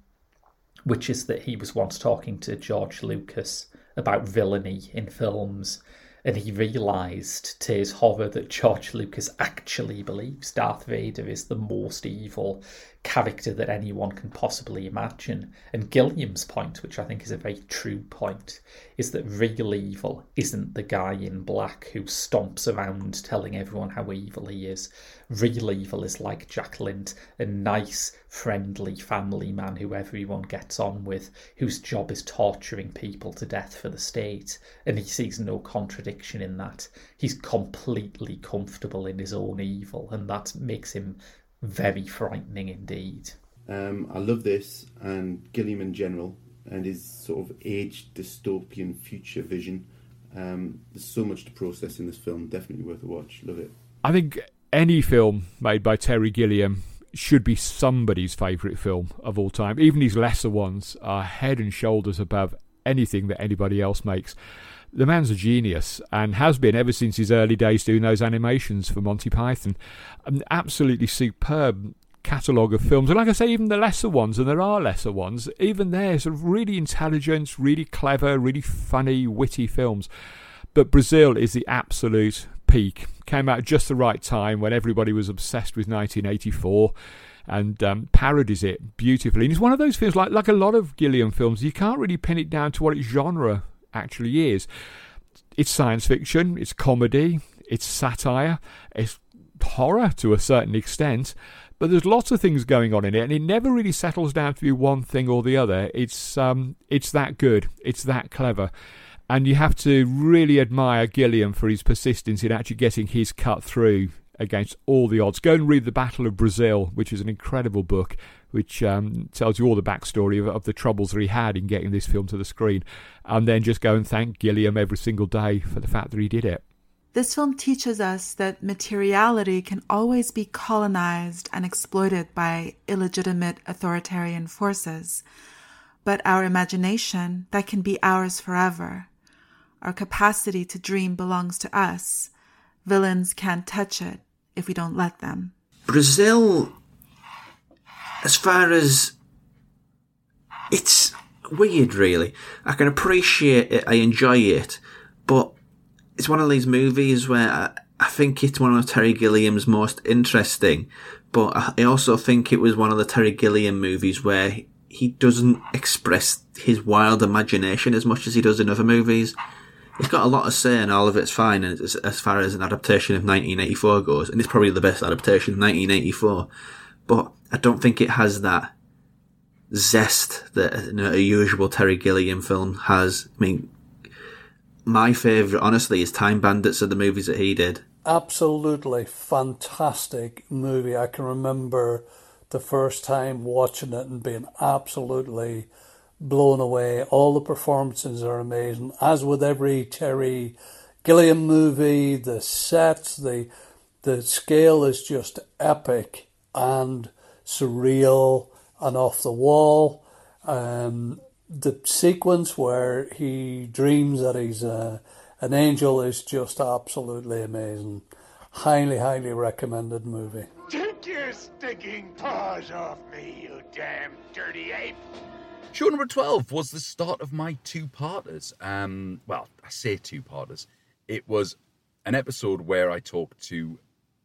which is that he was once talking to George Lucas about villainy in films and he realised to his horror that George Lucas actually believes Darth Vader is the most evil character that anyone can possibly imagine. And Gilliam's point, which I think is a very true point, is that real evil isn't the guy in black who stomps around telling everyone how evil he is. Real evil is like Jack Lint, a nice, friendly family man who everyone gets on with, whose job is torturing people to death for the state. And he sees no contradiction in that. He's completely comfortable in his own evil, and that makes him very frightening indeed. Um, I love this and Gilliam in general. and his sort of age dystopian future vision. Um, there's so much to process in this film. Definitely worth a watch. Love it. I think any film made by Terry Gilliam should be somebody's favourite film of all time. Even these lesser ones are head and shoulders above anything that anybody else makes. The man's a genius and has been ever since his early days doing those animations for Monty Python. An absolutely superb catalogue of films. And like I say, even the lesser ones, and there are lesser ones, even they're sort of really intelligent, really clever, really funny, witty films. But Brazil is the absolute peak. Came out just the right time when everybody was obsessed with 1984 and um, parodies it beautifully. And it's one of those films, like like a lot of Gilliam films, you can't really pin it down to what its genre actually is. It's science fiction, it's comedy, it's satire, it's horror to a certain extent, but there's lots of things going on in it, and it never really settles down to be one thing or the other. It's um, it's that good, it's that clever, and you have to really admire Gilliam for his persistence in actually getting his cut through against all the odds. Go and read The Battle of Brazil, which is an incredible book, which um, tells you all the backstory of, of, the troubles that he had in getting this film to the screen. And then just go and thank Gilliam every single day for the fact that he did it. This film teaches us that materiality can always be colonized and exploited by illegitimate authoritarian forces. But our imagination, that can be ours forever. Our capacity to dream belongs to us. Villains can't touch it if we don't let them. Brazil, as far as it's weird, really. I can appreciate it, I enjoy it, but it's one of these movies where I, I think it's one of Terry Gilliam's most interesting, but I also think it was one of the Terry Gilliam movies where he doesn't express his wild imagination as much as he does in other movies it's got a lot to say and all of it's fine as, as far as an adaptation of 1984 goes, and it's probably the best adaptation of 1984. But I don't think it has that zest that a usual Terry Gilliam film has. I mean, my favourite, honestly, is Time Bandits of the movies that he did. Absolutely fantastic movie. I can remember the first time watching it and being absolutely blown away. All the performances are amazing, as with every Terry Gilliam movie. The sets, the the scale is just epic and surreal and off the wall. Um, the sequence where he dreams that he's a, an angel is just absolutely amazing. Highly, highly recommended movie. Take your stinking paws off me, you damn dirty ape! Show number 12 was the start of my two parters. Um, well, I say two parters. It was an episode where I talked to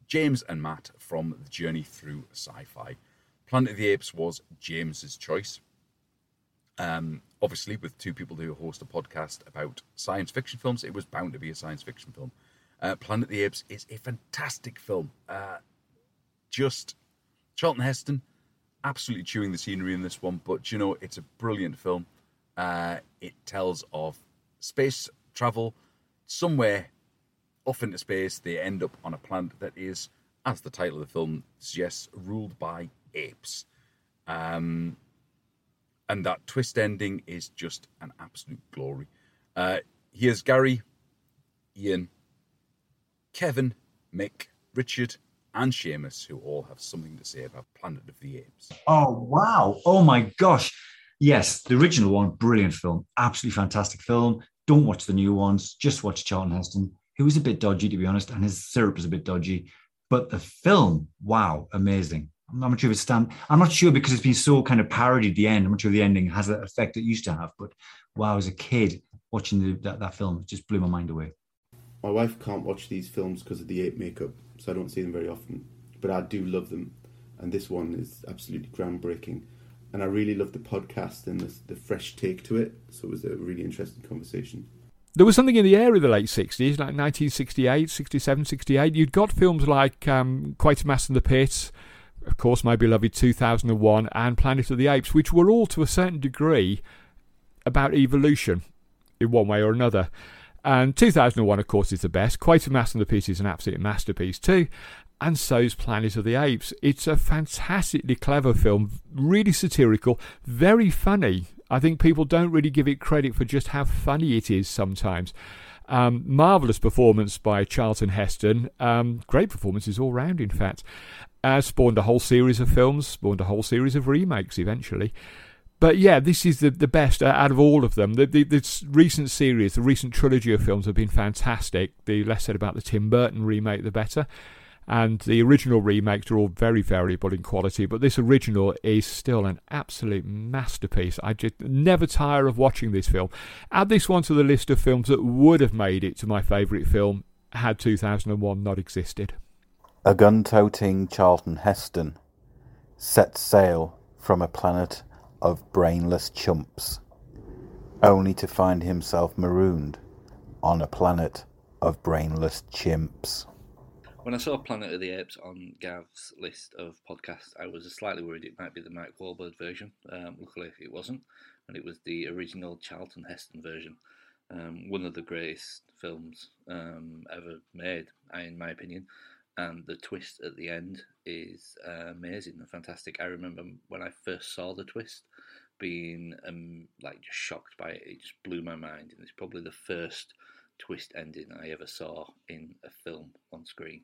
James and Matt from the Journey Through Sci Fi. Planet of the Apes was James's choice. Um, obviously, with two people who host a podcast about science fiction films, it was bound to be a science fiction film. Uh, Planet of the Apes is a fantastic film. Uh, just Charlton Heston absolutely chewing the scenery in this one, but you know, it's a brilliant film. Uh, it tells of space travel somewhere off into space. They end up on a planet that is, as the title of the film suggests, ruled by apes. Um, and that twist ending is just an absolute glory. Uh, here's Gary, Ian, Kevin, Mick, Richard, and Seamus, who all have something to say about Planet of the Apes. Oh, wow. Oh, my gosh. Yes, the original one, brilliant film. Absolutely fantastic film. Don't watch the new ones. Just watch Charlton Heston, who was a bit dodgy, to be honest, and his syrup is a bit dodgy. But the film, wow, amazing. I'm not sure if it's stand. I'm not sure because it's been so kind of parodied the end. I'm not sure the ending has that effect it used to have. But while I was a kid watching the, that, that film, it just blew my mind away. My wife can't watch these films because of the ape makeup so I don't see them very often. But I do love them, and this one is absolutely groundbreaking. And I really love the podcast and the, the fresh take to it. So it was a really interesting conversation. There was something in the air in the late 60s, like 1968, 67, 68. You'd got films like um, Quatermass and the Pit, of course, my beloved 2001, and Planet of the Apes, which were all to a certain degree about evolution in one way or another. And 2001, of course, is the best. Quatermass and the Pit is an absolute masterpiece too. And so's Planet of the Apes. It's a fantastically clever film, really satirical, very funny. I think people don't really give it credit for just how funny it is sometimes. Um, marvelous performance by Charlton Heston. Um, great performances all round, in fact. Uh, spawned a whole series of films, spawned a whole series of remakes eventually. But yeah, this is the the best out of all of them. The, the, this recent series, the recent trilogy of films have been fantastic. The less said about the Tim Burton remake, the better. And the original remakes are all very variable in quality, but this original is still an absolute masterpiece. I just never tire of watching this film. Add this one to the list of films that would have made it to my favourite film had 2001 not existed. A gun toting Charlton Heston sets sail from a planet of brainless chumps, only to find himself marooned on a planet of brainless chimps. When I saw Planet of the Apes on Gav's list of podcasts, I was slightly worried it might be the Mike Wahlberg version. Um, luckily, it wasn't, and it was the original Charlton Heston version. Um, one of the greatest films um, ever made, in my opinion. And the twist at the end is uh, amazing and fantastic. I remember when I first saw the twist, being um, like just shocked by it. It just blew my mind, and it's probably the first twist ending I ever saw in a film on screen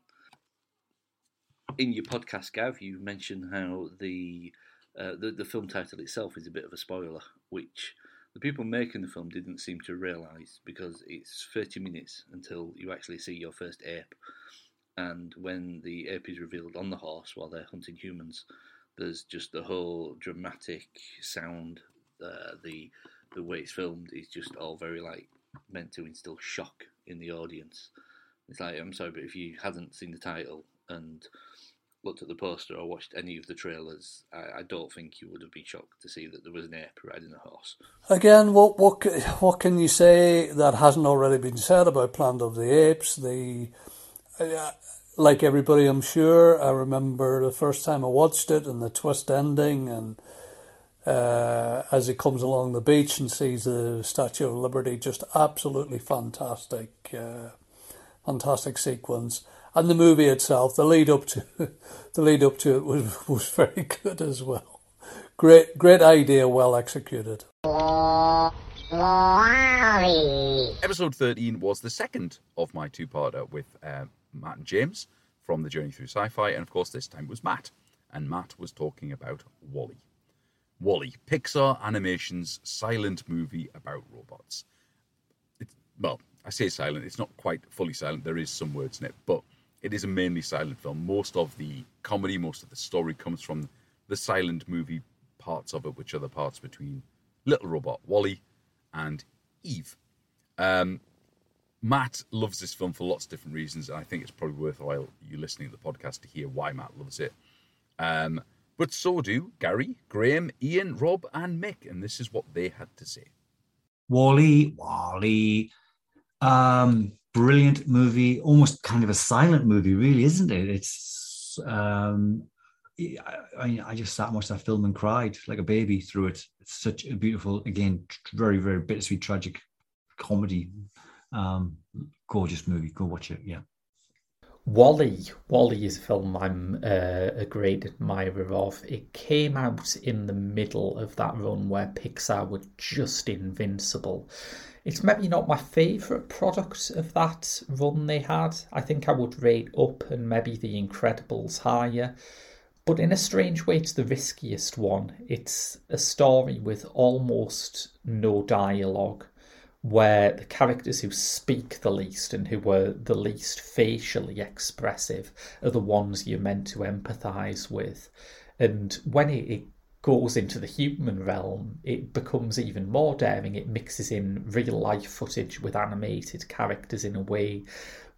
in your podcast, Gav, you mentioned how the, uh, the the film title itself is a bit of a spoiler, which the people making the film didn't seem to realise because it's 30 minutes until you actually see your first ape. And when the ape is revealed on the horse while they're hunting humans, there's just the whole dramatic sound. Uh, the the way it's filmed is just all very like meant to instill shock in the audience. It's like I'm sorry, but if you hadn't seen the title and looked at the poster or watched any of the trailers, I, I, don't think you would have been shocked to see that there was an ape riding a horse. Again, what what what can you say that hasn't already been said about Planet of the Apes? The like everybody, I'm sure. I remember the first time I watched it and the twist ending, and uh, as he comes along the beach and sees the Statue of Liberty, just absolutely fantastic, uh, fantastic sequence and the movie itself, the lead up to the lead up to it was was very good as well. Great great idea, well executed. Episode 13 was the second of my two-parter with uh, Matt and James from the Journey Through Sci-Fi, and of course this time was Matt, and Matt was talking about WALL-E. WALL-E, Pixar Animation's silent movie about robots. It's, well, I say silent, it's not quite fully silent, there is some words in it, but it is a mainly silent film. Most of the comedy, most of the story comes from the silent movie parts of it, which are the parts between Little Robot WALL-E and Eve. Um, Matt loves this film for lots of different reasons, and I think it's probably worthwhile you listening to the podcast to hear why Matt loves it. Um, but so do Gary, Graham, Ian, Rob, and Mick, and this is what they had to say. WALL-E, WALL-E. Um, brilliant movie, almost kind of a silent movie, really, isn't it? It's um, I, I just sat and watched that film and cried like a baby through it. It's such a beautiful, again, very very bittersweet, tragic comedy. Um, gorgeous movie. Go watch it. Yeah. WALL-E. WALL-E is a film I'm uh, a great admirer of. It came out in the middle of that run where Pixar were just invincible. It's maybe not my favourite product of that run they had. I think I would rate Up and maybe The Incredibles higher. But in a strange way, it's the riskiest one. It's a story with almost no dialogue, where the characters who speak the least and who were the least facially expressive are the ones you're meant to empathise with. And when it, it goes into the human realm, it becomes even more daring. It mixes in real life footage with animated characters in a way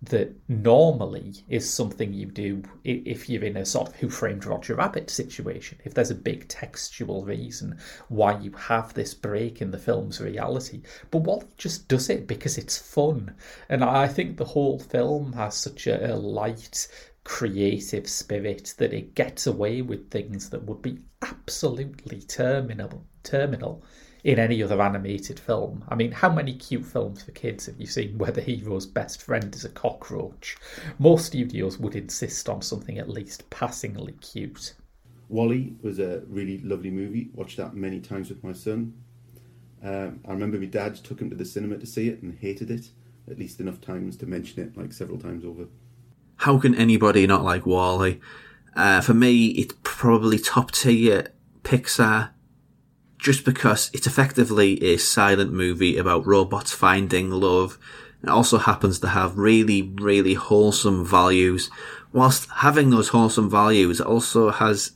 that normally is something you do if you're in a sort of Who Framed Roger Rabbit situation. If there's a big textual reason why you have this break in the film's reality, but WALL-E just does it because it's fun, and I think the whole film has such a, light creative spirit that it gets away with things that would be absolutely terminal terminal in any other animated film. I mean, how many cute films for kids have you seen where the hero's best friend is a cockroach? Most studios would insist on something at least passingly cute. WALL-E was a really lovely movie. Watched that many times with my son. Um, I remember my dad took him to the cinema to see it and hated it at least enough times to mention it like several times over. How can anybody not like WALL-E? Uh, for me, it's probably top tier Pixar, just because it's effectively a silent movie about robots finding love. It also happens to have really, really wholesome values. Whilst having those wholesome values, it also has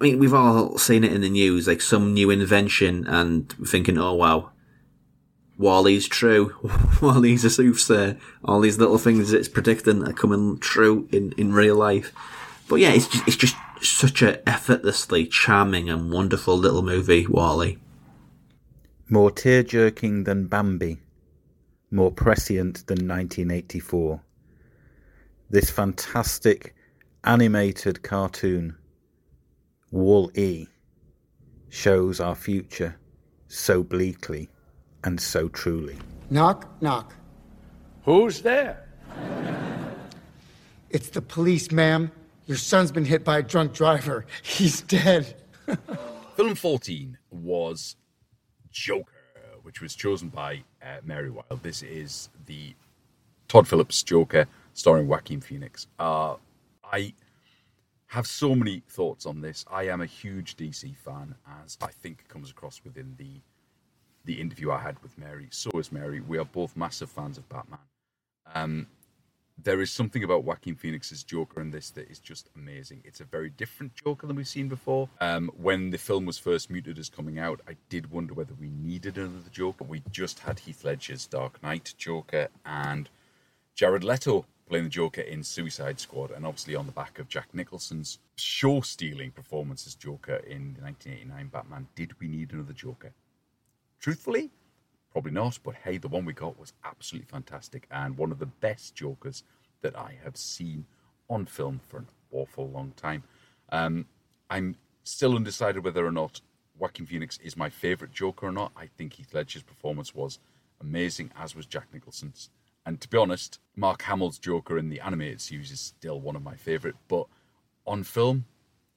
I mean, we've all seen it in the news, like some new invention, and thinking, "Oh wow, WALL-E's true. WALL-E's a soothsayer. All these little things it's predicting are coming true in, in real life." But yeah, it's just, it's just such a effortlessly charming and wonderful little movie, WALL-E. More tear jerking than Bambi, more prescient than 1984. This fantastic animated cartoon Wall E shows our future so bleakly and so truly. Knock, knock. Who's there? It's the police, ma'am. Your son's been hit by a drunk driver. He's dead. Film 14 was Joker, which was chosen by uh, Mary Wild. This is the Todd Phillips Joker starring Joaquin Phoenix. Uh, I have so many thoughts on this. I am a huge DC fan, as I think comes across within the the interview I had with Mary. So is Mary. We are both massive fans of Batman. Um, there is something about Joaquin Phoenix's Joker in this that is just amazing. It's a very different Joker than we've seen before. Um, when the film was first muted as coming out, I did wonder whether we needed another Joker. We just had Heath Ledger's Dark Knight Joker and Jared Leto playing the Joker in Suicide Squad, and obviously on the back of Jack Nicholson's show stealing performance as Joker in the 1989 Batman, did we need another Joker? Truthfully, probably not, but hey, the one we got was absolutely fantastic and one of the best Jokers that I have seen on film for an awful long time. Um, I'm still undecided whether or not Joaquin Phoenix is my favourite Joker or not. I think Heath Ledger's performance was amazing, as was Jack Nicholson's. And to be honest, Mark Hamill's Joker in the animated series is still one of my favourite. But on film,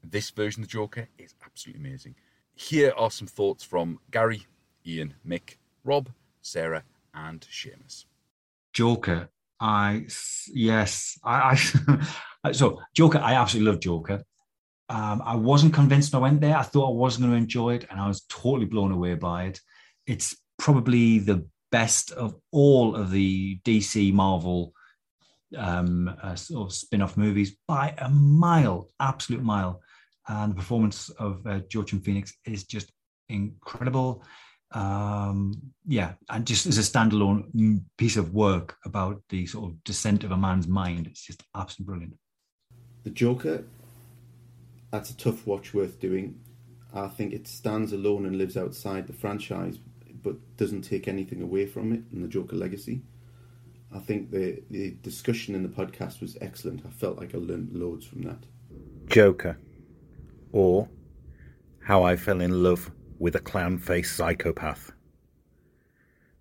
this version of the Joker is absolutely amazing. Here are some thoughts from Gary, Ian, Mick, Rob, Sarah, and Seamus. Joker. I yes, I, I so Joker. I absolutely love Joker. Um, I wasn't convinced when I went there. I thought I wasn't going to enjoy it, and I was totally blown away by it. It's probably the best of all of the DC Marvel um, uh, sort of spin-off movies by a mile, absolute mile. And the performance of uh, Joaquin Phoenix is just incredible. Um, yeah, and just as a standalone piece of work about the sort of descent of a man's mind, it's just absolutely brilliant. The Joker, that's a tough watch worth doing. I think it stands alone and lives outside the franchise, but doesn't take anything away from it and the Joker legacy. I think the the discussion in the podcast was excellent. I felt like I learned loads from that. Joker, or How I Fell in Love with a Clown Faced Psychopath.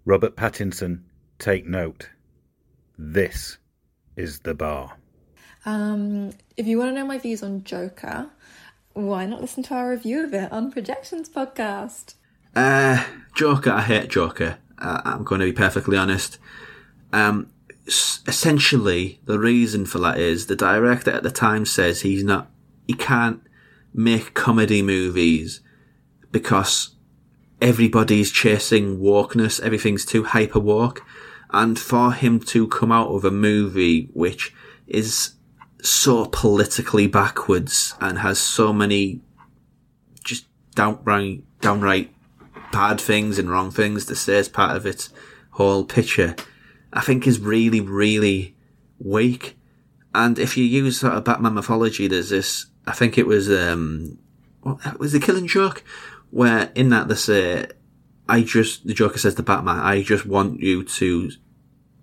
Robert Pattinson, take note. This is the bar. Um, if you want to know my views on Joker, why not listen to our review of it on Projections Podcast? Uh, Joker, I hate Joker. Uh, I'm going to be perfectly honest. Um, s- essentially, the reason for that is the director at the time says he's not, he can't make comedy movies because everybody's chasing wokeness, everything's too hyper woke. And for him to come out of a movie which is so politically backwards and has so many just downright, downright bad things and wrong things to say as part of its whole picture, I think is really, really weak. And if you use sort of Batman mythology, there's this, I think it was, um, what was the Killing Joke? Where in that they say, I just, the Joker says to Batman, I just want you to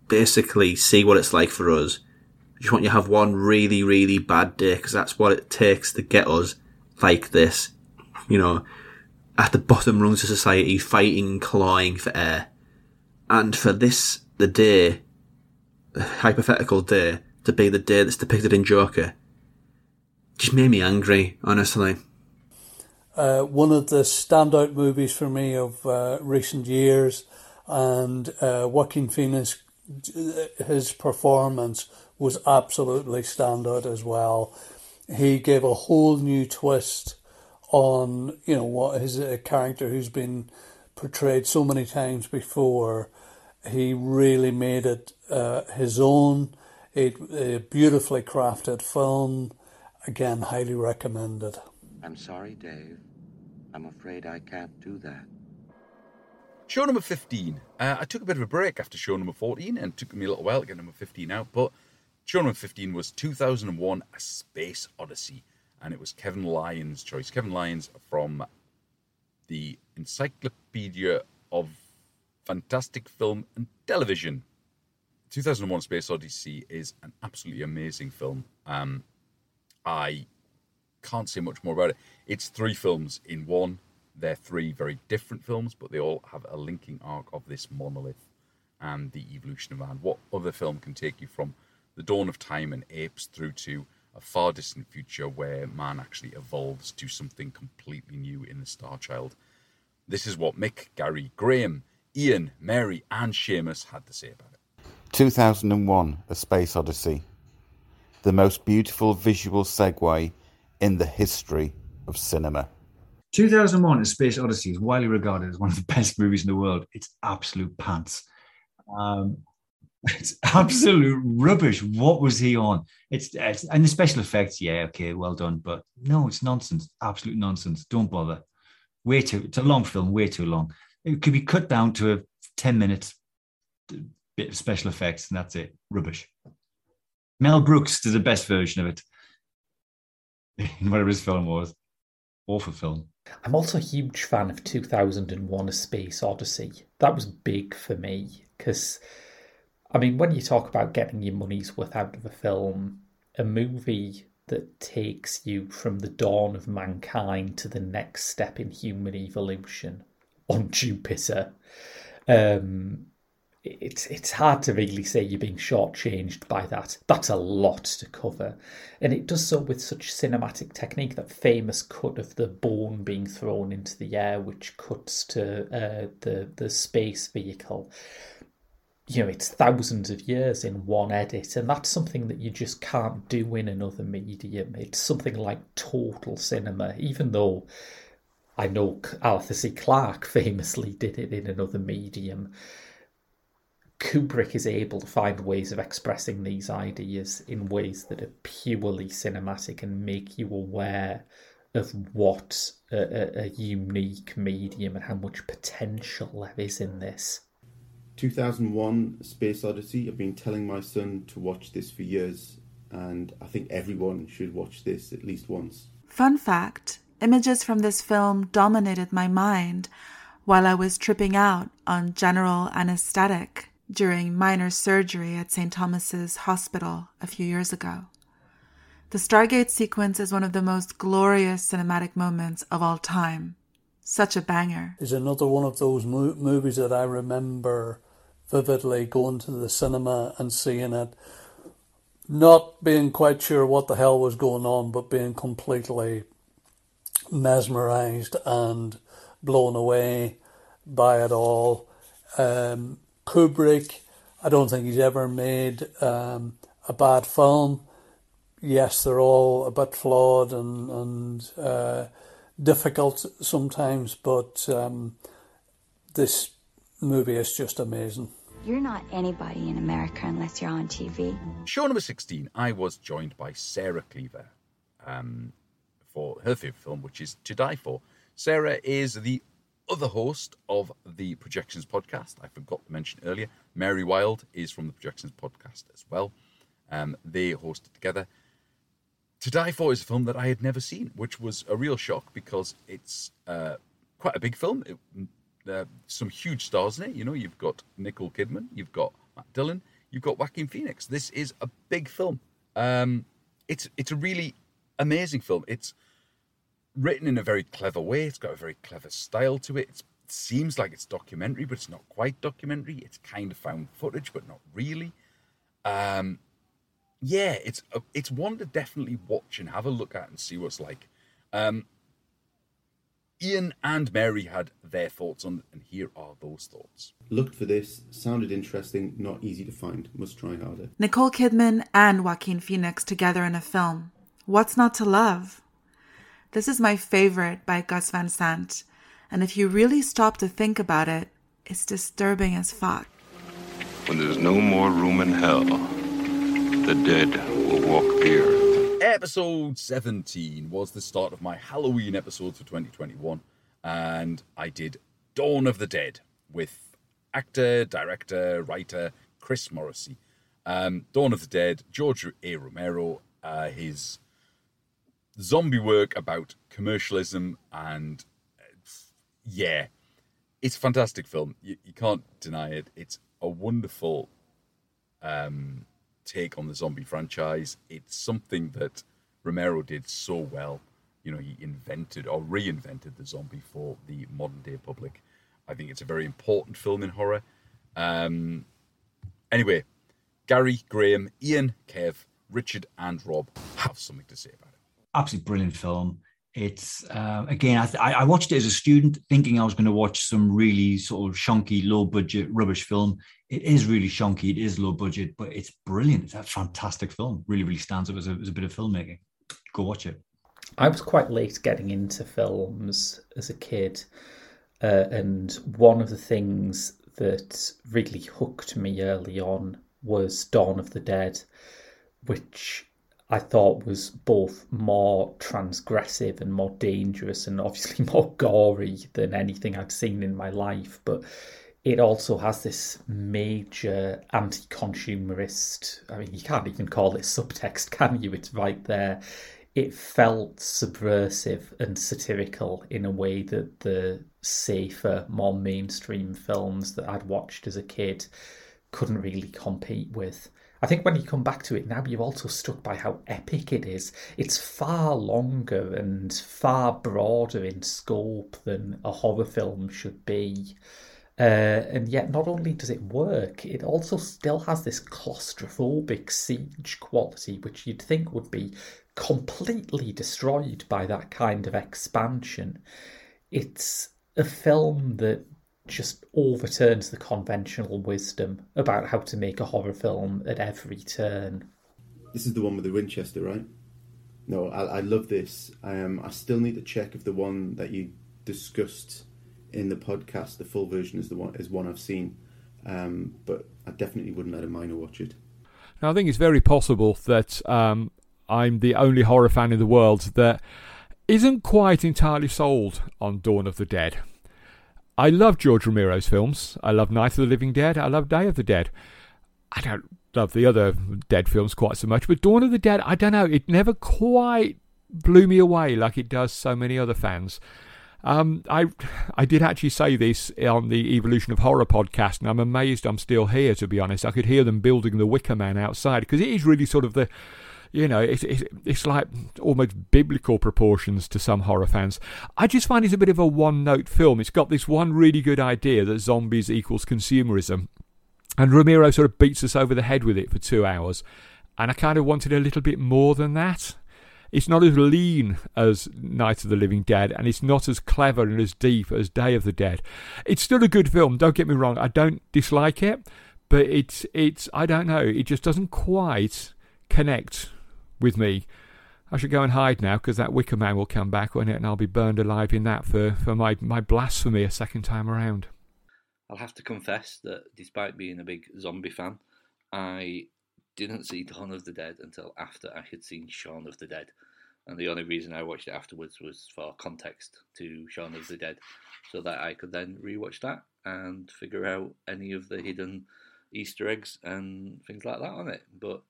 basically see what it's like for us. I just want you to have one really, really bad day because that's what it takes to get us like this. You know, at the bottom rungs of society, fighting clawing for air. And for this, the day, the hypothetical day, to be the day that's depicted in Joker, just made me angry, honestly. Uh, one of the standout movies for me of uh, recent years, and uh, Joaquin Phoenix, his performance was absolutely standout as well. He gave a whole new twist on you know what his a character who's been portrayed so many times before. He really made it uh, his own. A, a beautifully crafted film. Again, highly recommended. I'm sorry, Dave. I'm afraid I can't do that. Show number 15. Uh, I took a bit of a break after show number 14 and it took me a little while to get number 15 out, but show number 15 was 2001 A Space Odyssey, and it was Kevin Lyons' choice. Kevin Lyons from the Encyclopedia of Fantastic Film and Television. 2001 Space Odyssey is an absolutely amazing film. Um, I can't say much more about it. It's three films in one. They're three very different films, but they all have a linking arc of this monolith and the evolution of man. What other film can take you from the dawn of time and apes through to a far distant future where man actually evolves to something completely new in the Star Child? This is what Mick, Gary, Graham, Ian, Mary, and Seamus had to say about it. 2001 A Space Odyssey. The most beautiful visual segue in the history of cinema. 2001 A Space Odyssey is widely regarded as one of the best movies in the world. It's absolute pants. Um, it's absolute rubbish. What was he on? It's, it's and the special effects, yeah, okay, well done, but no, it's nonsense. Absolute nonsense. Don't bother. Way too. It's a long film. Way too long. It could be cut down to a ten minutes bit of special effects, and that's it. Rubbish. Mel Brooks did the best version of it. Whatever his film was. Awful film. I'm also a huge fan of 2001 A Space Odyssey. That was big for me because, I mean, when you talk about getting your money's worth out of a film, a movie that takes you from the dawn of mankind to the next step in human evolution on Jupiter. Um, it's it's hard to really say you're being shortchanged by that. That's a lot to cover, and it does so with such cinematic technique. That famous cut of the bone being thrown into the air, which cuts to uh, the the space vehicle. You know, it's thousands of years in one edit, and that's something that you just can't do in another medium. It's something like total cinema, even though I know Arthur C. Clarke famously did it in another medium. Kubrick is able to find ways of expressing these ideas in ways that are purely cinematic and make you aware of what a, a, a, unique medium and how much potential there is in this. 2001 Space Odyssey. I've been telling my son to watch this for years, and I think everyone should watch this at least once. Fun fact images from this film dominated my mind while I was tripping out on general anesthetic during minor surgery at St. Thomas's Hospital a few years ago. The Stargate sequence is one of the most glorious cinematic moments of all time. Such a banger. Is another one of those mo- movies that I remember vividly going to the cinema and seeing it, not being quite sure what the hell was going on, but being completely mesmerized and blown away by it all. Um, Kubrick, I don't think he's ever made um, a bad film. Yes, they're all a bit flawed and and uh, difficult sometimes, but um, this movie is just amazing. You're not anybody in America unless you're on TV. Show number 16, I was joined by Sarah Cleaver um, for her favourite film, which is To Die For. Sarah is the other host of the Projections podcast. I forgot to mention earlier. Mary Wild is from the Projections podcast as well. Um, they hosted together. To Die For is a film that I had never seen, which was a real shock because it's uh, quite a big film. It, uh, some huge stars in it. You know, you've got Nicole Kidman, you've got Matt Dillon, you've got Joaquin Phoenix. This is a big film. Um, it's it's a really amazing film. It's written in a very clever way. It's got a very clever style to it. It's, it seems like it's documentary, but it's not quite documentary. It's kind of found footage, but not really. Um, yeah, it's a, it's one to definitely watch and have a look at and see what's like. Um, Ian and Mary had their thoughts on and here are those thoughts. Looked for this, sounded interesting, not easy to find. Must try harder. Nicole Kidman and Joaquin Phoenix together in a film. What's not to love? This is my favorite by Gus Van Sant, and if you really stop to think about it, it's disturbing as fuck. When there's no more room in hell, the dead will walk the earth. Episode 17 was the start of my Halloween episodes for 2021, and I did Dawn of the Dead with actor, director, writer Chris Morrissey. Um, Dawn of the Dead, George A. Romero, uh, his zombie work about commercialism and uh, yeah, it's a fantastic film. You, you can't deny it. It's a wonderful um, take on the zombie franchise. It's something that Romero did so well. You know, he invented or reinvented the zombie for the modern day public. I think it's a very important film in horror. Um, anyway, Gary, Graham, Ian, Kev, Richard, and Rob have something to say about it. Absolutely brilliant film. It's uh, again, I, th- I watched it as a student, thinking I was going to watch some really sort of shonky, low budget rubbish film. It is really shonky, it is low budget, but it's brilliant. It's a fantastic film. Really, really stands up as a, as a bit of filmmaking. Go watch it. I was quite late getting into films as a kid, uh, and one of the things that really hooked me early on was Dawn of the Dead, which I thought was both more transgressive and more dangerous, and obviously more gory than anything I'd seen in my life. But it also has this major anti consumerist, I mean, you can't even call it subtext, can you? It's right there. It felt subversive and satirical in a way that the safer, more mainstream films that I'd watched as a kid couldn't really compete with. I think when you come back to it now, you're also struck by how epic it is. It's far longer and far broader in scope than a horror film should be. Uh, and yet, not only does it work, it also still has this claustrophobic siege quality, which you'd think would be completely destroyed by that kind of expansion. It's a film that just overturns the conventional wisdom about how to make a horror film at every turn. This is the one with the Winchester, right? No, I, I love this. Um, I still need to check if the one that you discussed in the podcast, the full version, is the one is one I've seen. Um, but I definitely wouldn't let a minor watch it. Now, I think it's very possible that um, I'm the only horror fan in the world that isn't quite entirely sold on Dawn of the Dead. I love George Romero's films. I love Night of the Living Dead. I love Day of the Dead. I don't love the other Dead films quite so much, but Dawn of the Dead, I don't know, it never quite blew me away like it does so many other fans. Um, I I did actually say this on the Evolution of Horror podcast, and I'm amazed I'm still here. To be honest, I could hear them building the Wicker Man outside because it is really sort of the, you know, it's, it's it's like almost biblical proportions to some horror fans. I just find it's a bit of a one-note film. It's got this one really good idea that zombies equals consumerism, and Romero sort of beats us over the head with it for two hours, and I kind of wanted a little bit more than that. It's not as lean as Night of the Living Dead, and it's not as clever and as deep as Day of the Dead. It's still a good film. Don't get me wrong. I don't dislike it, but it's it's I don't know. It just doesn't quite connect with me. I should go and hide now because that Wicker Man will come back it, and I'll be burned alive in that for for my my blasphemy a second time around. I'll have to confess that despite being a big zombie fan, I didn't see Dawn of the Dead until after I had seen Shaun of the Dead. And the only reason I watched it afterwards was for context to Shaun of the Dead, so that I could then rewatch that and figure out any of the hidden Easter eggs and things like that on it. But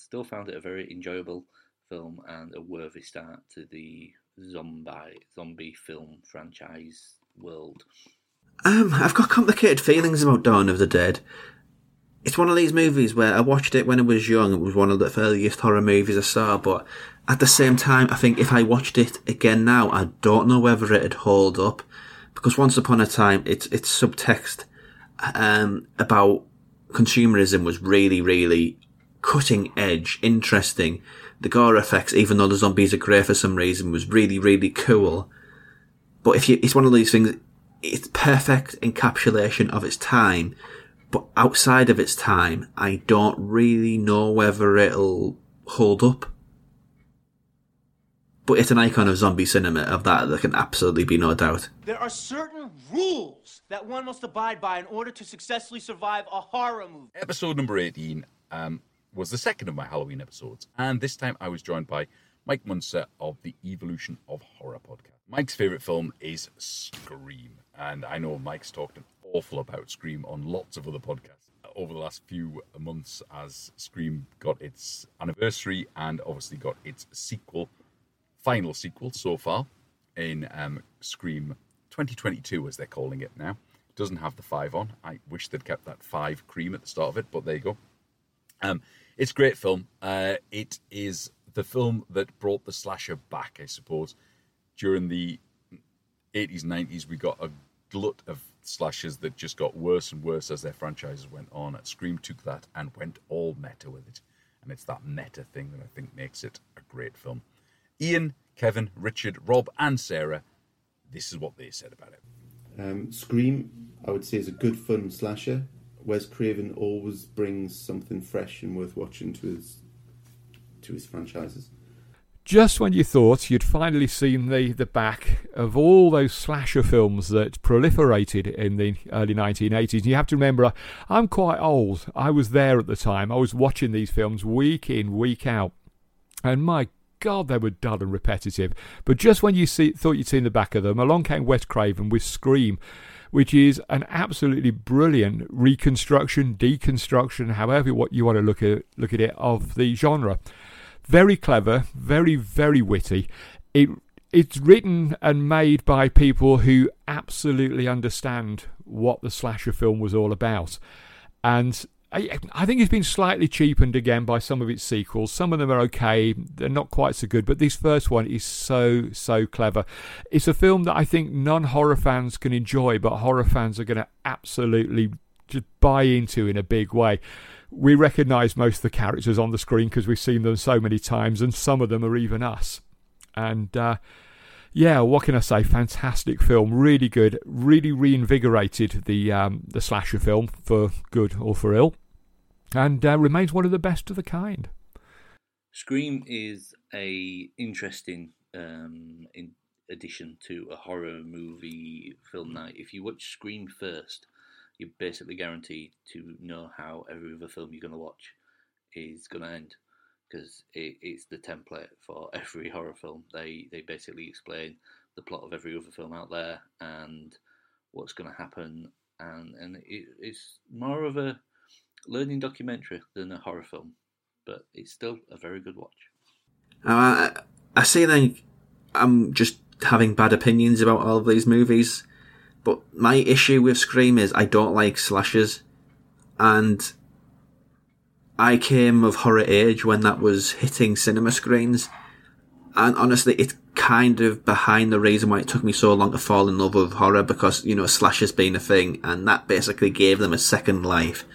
still found it a very enjoyable film and a worthy start to the zombie zombie film franchise world. Um, I've got complicated feelings about Dawn of the Dead. It's one of these movies where I watched it when I was young. It was one of the earliest horror movies I saw, but at the same time, I think if I watched it again now, I don't know whether it'd hold up. Because once upon a time, its its subtext um, about consumerism was really, really cutting edge, interesting. The gore effects, even though the zombies are grey for some reason, was really, really cool. But if you, it's one of these things, it's perfect encapsulation of its time, but outside of its time, I don't really know whether it'll hold up. But it's an icon of zombie cinema, of that there can absolutely be no doubt. There are certain rules that one must abide by in order to successfully survive a horror movie. Episode number 18 um, was the second of my Halloween episodes, and this time I was joined by Mike Muncer of the Evolution of Horror podcast. Mike's favourite film is Scream, and I know Mike's talked an awful about Scream on lots of other podcasts over the last few months as Scream got its anniversary and obviously got its sequel, final sequel so far in um, Scream 2022, as they're calling it now. Doesn't have the five on. I wish they'd kept that five cream at the start of it, but there you go. Um, it's a great film. Uh, it is the film that brought the slasher back, I suppose. During the 80s, 90s, we got a glut of slashers that just got worse and worse as their franchises went on. Scream took that and went all meta with it. And it's that meta thing that I think makes it a great film. Ian, Kevin, Richard, Rob, and Sarah, this is what they said about it. Um, Scream, I would say, is a good fun slasher. Wes Craven always brings something fresh and worth watching to his to his franchises. Just when you thought you'd finally seen the, the back of all those slasher films that proliferated in the early 1980s, you have to remember I'm quite old. I was there at the time. I was watching these films week in, week out. And my God, they were dull and repetitive. But just when you see, thought you'd seen the back of them, along came Wes Craven with Scream, which is an absolutely brilliant reconstruction, deconstruction, however what you want to look at look at it, of the genre. Very clever, very very witty. It it's written and made by people who absolutely understand what the slasher film was all about, and I, I think it's been slightly cheapened again by some of its sequels. Some of them are okay, they're not quite so good, but this first one is so, so clever. It's a film that I think non horror fans can enjoy, but horror fans are going to absolutely just buy into in a big way. We recognise most of the characters on the screen because we've seen them so many times, and some of them are even us. And uh, yeah, what can I say? Fantastic film, really good, really reinvigorated the um, the slasher film for good or for ill, and uh, remains one of the best of the kind. Scream is a interesting um, in addition to a horror movie film night. If you watch Scream first, you're basically guaranteed to know how every other film you're going to watch is going to end because it, it's the template for every horror film. They they basically explain the plot of every other film out there and what's going to happen, and and it, it's more of a learning documentary than a horror film, but it's still a very good watch. Uh, I see then I'm just having bad opinions about all of these movies, but my issue with Scream is I don't like slashers, and I came of horror age when that was hitting cinema screens, and honestly, it's kind of behind the reason why it took me so long to fall in love with horror because you know slashers being a thing, and that basically gave them a second life.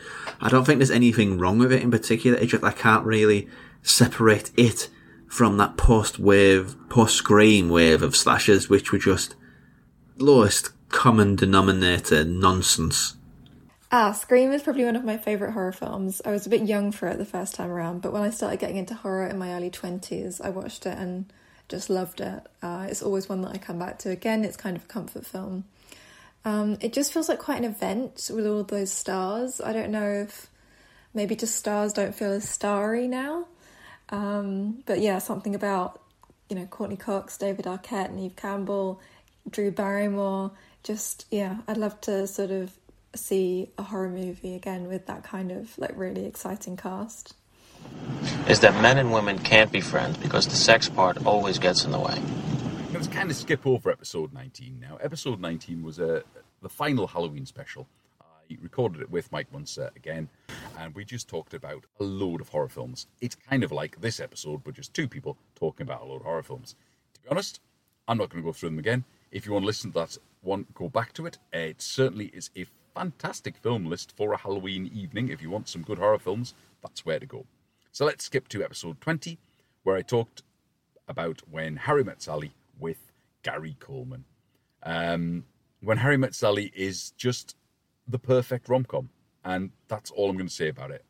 I don't think there's anything wrong with it in particular. It's just I can't really separate it from that post wave, post scream wave of slashers, which were just lowest common denominator nonsense. Ah, Scream is probably one of my favourite horror films. I was a bit young for it the first time around, but when I started getting into horror in my early 20s, I watched it and just loved it. Uh, it's always one that I come back to again. It's kind of a comfort film. Um, it just feels like quite an event with all those stars. I don't know if maybe just stars don't feel as starry now. Um, but yeah, something about, you know, Courteney Cox, David Arquette, Neve Campbell, Drew Barrymore. Just, yeah, I'd love to sort of see a horror movie again with that kind of like really exciting cast. Is that men and women can't be friends because the sex part always gets in the way. Let's kind of skip over episode 19 now. Episode 19 was a, the final Halloween special. I recorded it with Mike Muncer again, and we just talked about a load of horror films. It's kind of like this episode, but just two people talking about a load of horror films. To be honest, I'm not going to go through them again. If you want to listen to that one, go back to it. It certainly is a fantastic film list for a Halloween evening. If you want some good horror films, that's where to go. So let's skip to episode 20, where I talked about when Harry met Sally with Gary Coleman. Um, when Harry Met Sally is just the perfect rom com, and that's all I'm going to say about it.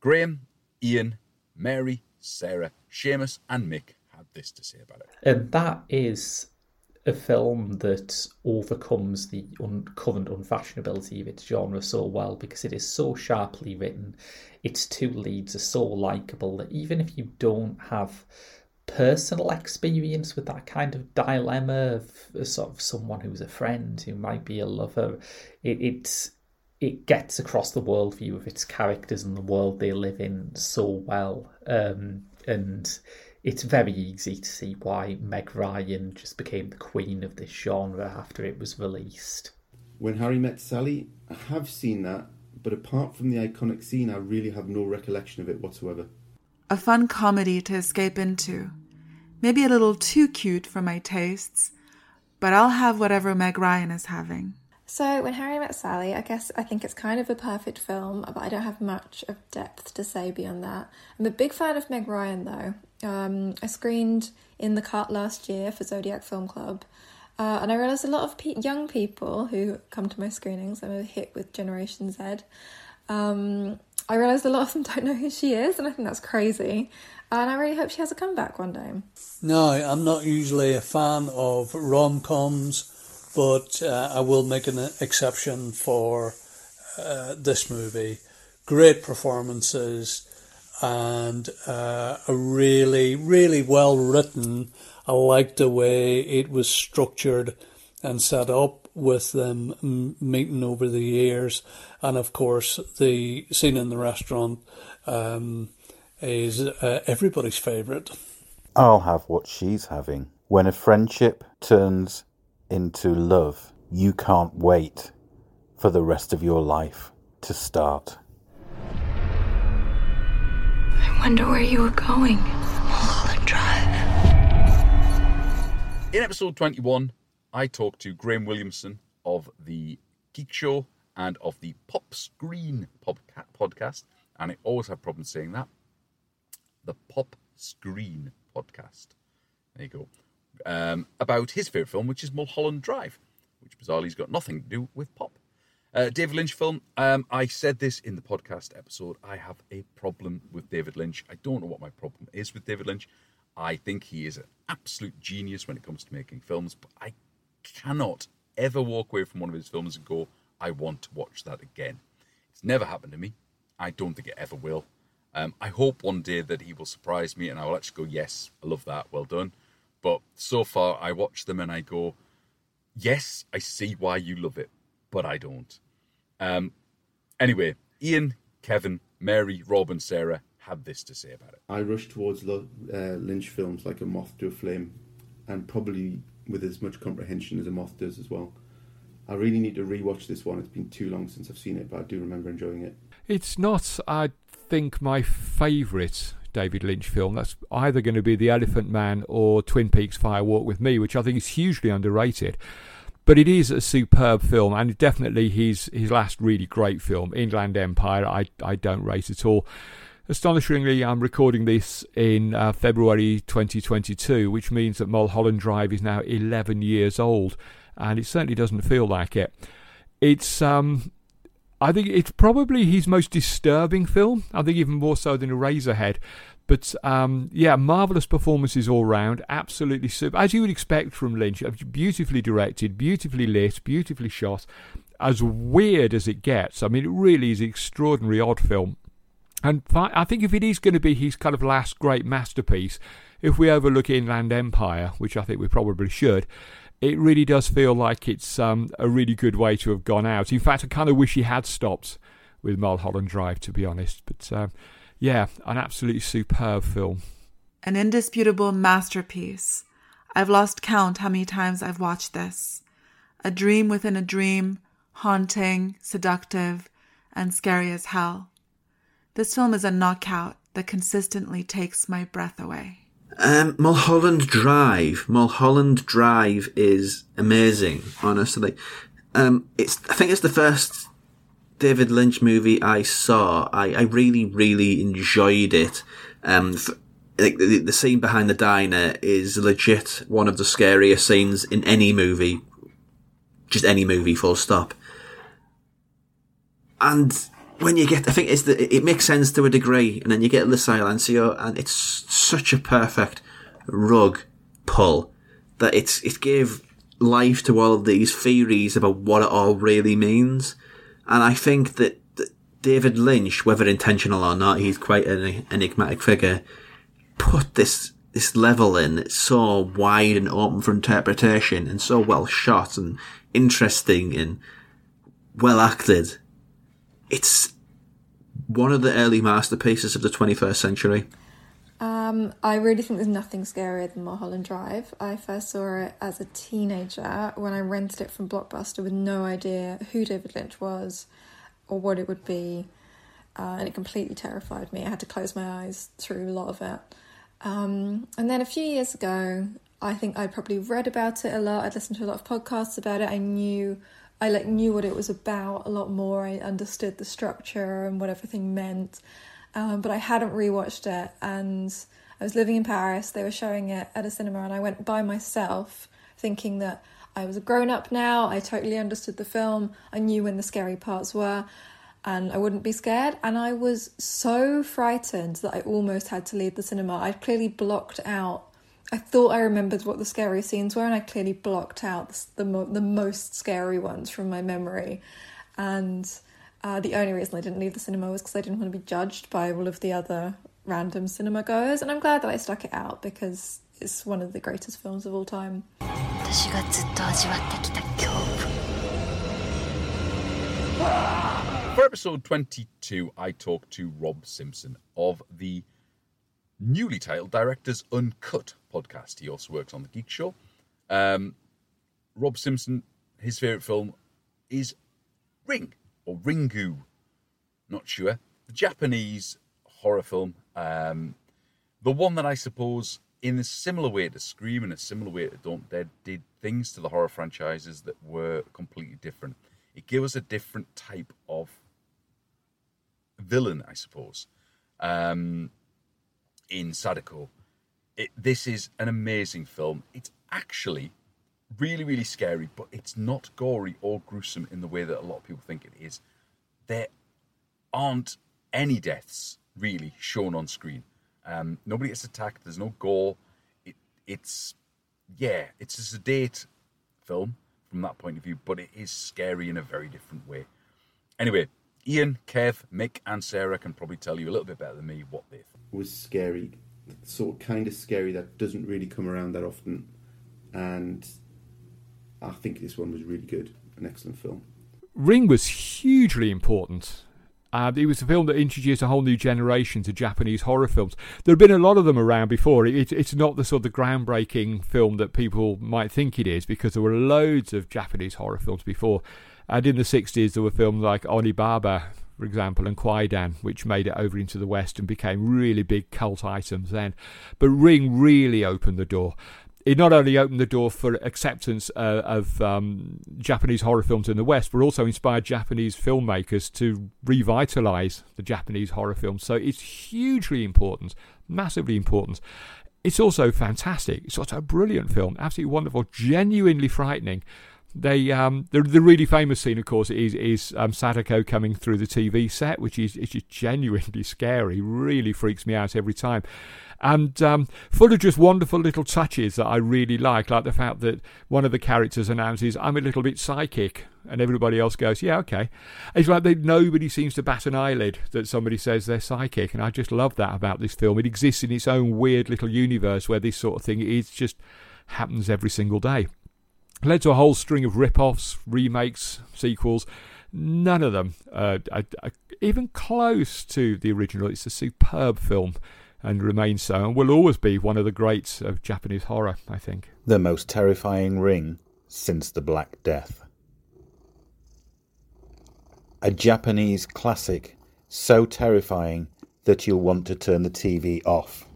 Graham, Ian, Mary, Sarah, Seamus, and Mick had this to say about it. And that is a film that overcomes the un- current unfashionability of its genre so well because it is so sharply written. Its two leads are so likable that even if you don't have personal experience with that kind of dilemma of sort of someone who's a friend who might be a lover, it, it's it gets across the worldview of its characters and the world they live in so well. Um, and it's very easy to see why Meg Ryan just became the queen of this genre after it was released. When Harry Met Sally, I have seen that, but apart from the iconic scene, I really have no recollection of it whatsoever. A fun comedy to escape into. Maybe a little too cute for my tastes, but I'll have whatever Meg Ryan is having. So, when Harry Met Sally, I guess I think it's kind of a perfect film, but I don't have much of depth to say beyond that. I'm a big fan of Meg Ryan, though. Um, I screened in the cut last year for Zodiac Film Club, uh, and I realised a lot of pe- young people who come to my screenings, I'm a hit with Generation Z. Um, I realised a lot of them don't know who she is, and I think that's crazy. And I really hope she has a comeback one day. No, I'm not usually a fan of rom coms, but uh, I will make an exception for uh, this movie. Great performances and uh, a really, really well written. I liked the way it was structured and set up with them meeting over the years. And of course, the scene in the restaurant um, is uh, everybody's favourite. I'll have what she's having. When a friendship turns into love, you can't wait for the rest of your life to start. Wonder where you were going. Mulholland Drive. In episode 21, I talked to Graham Williamson of the Geek Show and of the Pop Screen podcast, and I always have problems saying that. The Pop Screen podcast. There you go. Um, about his favourite film, which is Mulholland Drive, which bizarrely's got nothing to do with pop. Uh, David Lynch film. Um, I said this in the podcast episode. I have a problem with David Lynch. I don't know what my problem is with David Lynch. I think he is an absolute genius when it comes to making films, but I cannot ever walk away from one of his films and go, I want to watch that again. It's never happened to me. I don't think it ever will. Um, I hope one day that he will surprise me and I will actually go, yes, I love that, well done. But so far, I watch them and I go, yes, I see why you love it, but I don't. Um, anyway, Ian, Kevin, Mary, Rob, and Sarah had this to say about it. I rush towards lo- uh, Lynch films like a moth to a flame, and probably with as much comprehension as a moth does as well. I really need to rewatch this one. It's been too long since I've seen it, but I do remember enjoying it. It's not, I think, my favourite David Lynch film. That's either going to be The Elephant Man or Twin Peaks Fire Walk with Me, which I think is hugely underrated. But it is a superb film, and definitely his his last really great film, Inland Empire. I I don't rate at all. Astonishingly, I'm recording this in uh, February 2022, which means that Mulholland Drive is now 11 years old, and it certainly doesn't feel like it. It's um, I think it's probably his most disturbing film. I think even more so than Eraserhead. But um, yeah, marvelous performances all round. Absolutely super, as you would expect from Lynch. Beautifully directed, beautifully lit, beautifully shot. As weird as it gets. I mean, it really is an extraordinary odd film. And I think if it is going to be his kind of last great masterpiece, if we overlook Inland Empire, which I think we probably should, it really does feel like it's um, a really good way to have gone out. In fact, I kind of wish he had stopped with Mulholland Drive, to be honest. But um, yeah, an absolutely superb film. An indisputable masterpiece. I've lost count how many times I've watched this. A dream within a dream, haunting, seductive, and scary as hell. This film is a knockout that consistently takes my breath away. Um, Mulholland Drive. Mulholland Drive is amazing, honestly. Um, it's I think it's the first David Lynch movie I saw. I, I really, really enjoyed it. Um, like the, the scene behind the diner is legit one of the scariest scenes in any movie just any movie, full stop. And when you get, I think it's the, it makes sense to a degree, and then you get the Silencio, and it's such a perfect rug pull that it's it gave life to all of these theories about what it all really means. And I think that, David Lynch, whether intentional or not, he's quite an enigmatic figure, put this this level in it's so wide and open for interpretation and so well shot and interesting and well acted. It's one of the early masterpieces of the 21st century. Um, I really think there's nothing scarier than Mulholland Drive. I first saw it as a teenager when I rented it from Blockbuster with no idea who David Lynch was or what it would be, uh, and it completely terrified me. I had to close my eyes through a lot of it. Um, and then a few years ago, I think I probably read about it a lot. I'd listened to a lot of podcasts about it. I knew I like knew what it was about a lot more. I understood the structure and what everything meant. Um, but I hadn't rewatched it, and I was living in Paris. They were showing it at a cinema, and I went by myself, thinking that I was a grown up now. I totally understood the film. I knew when the scary parts were, and I wouldn't be scared. And I was so frightened that I almost had to leave the cinema. I'd clearly blocked out. I thought I remembered what the scary scenes were, and I clearly blocked out the the, mo- the most scary ones from my memory. And uh, the only reason I didn't leave the cinema was because I didn't want to be judged by all of the other random cinema goers. And I'm glad that I stuck it out because it's one of the greatest films of all time. 私がずっと味わってきた恐怖 For episode 22, I talked to Rob Simpson of the newly titled Directors Uncut podcast. He also works on The Geek Show. Um, Rob Simpson, his favourite film is Ring or Ringu. Not sure. The Japanese horror film. Um, the one that I suppose, in a similar way to Scream, in a similar way to Don't Dead, did things to the horror franchises that were completely different. It gave us a different type of villain, I suppose, um, in Sadako. It, this is an amazing film. It's actually really, really scary, but it's not gory or gruesome in the way that a lot of people think it is. There aren't any deaths really shown on screen. Um, nobody gets attacked. There's no gore. It, it's yeah, it's a sedate film from that point of view, but it is scary in a very different way. Anyway, Ian, Kev, Mick, and Sarah can probably tell you a little bit better than me what they was scary, sort of kind of scary that doesn't really come around that often, and I think this one was really good, an excellent film. Ring was hugely important. Uh, it was a film that introduced a whole new generation to Japanese horror films. There have been a lot of them around before. It, it's not the sort of groundbreaking film that people might think it is because there were loads of Japanese horror films before. And in the 60s, there were films like Onibaba, for example, and Kwaidan, which made it over into the West and became really big cult items then. But Ring really opened the door it not only opened the door for acceptance uh, of um, Japanese horror films in the West, but also inspired Japanese filmmakers to revitalize the Japanese horror films. So it's hugely important, massively important. It's also fantastic. It's also a brilliant film, absolutely wonderful, genuinely frightening. They um, the, the really famous scene, of course, is is um, Sadako coming through the TV set, which is is just genuinely scary. Really freaks me out every time and um, full of just wonderful little touches that I really like, like the fact that one of the characters announces, "I'm a little bit psychic," and everybody else goes, "Yeah, okay." It's like they, nobody seems to bat an eyelid that somebody says they're psychic, and I just love that about this film. It exists in its own weird little universe where this sort of thing is just happens every single day. Led to a whole string of rip-offs, remakes, sequels. None of them uh, are, are even close to the original. It's a superb film and remains so, and will always be one of the greats of Japanese horror, I think. The most terrifying ring since the Black Death. A Japanese classic so terrifying that you'll want to turn the TV off.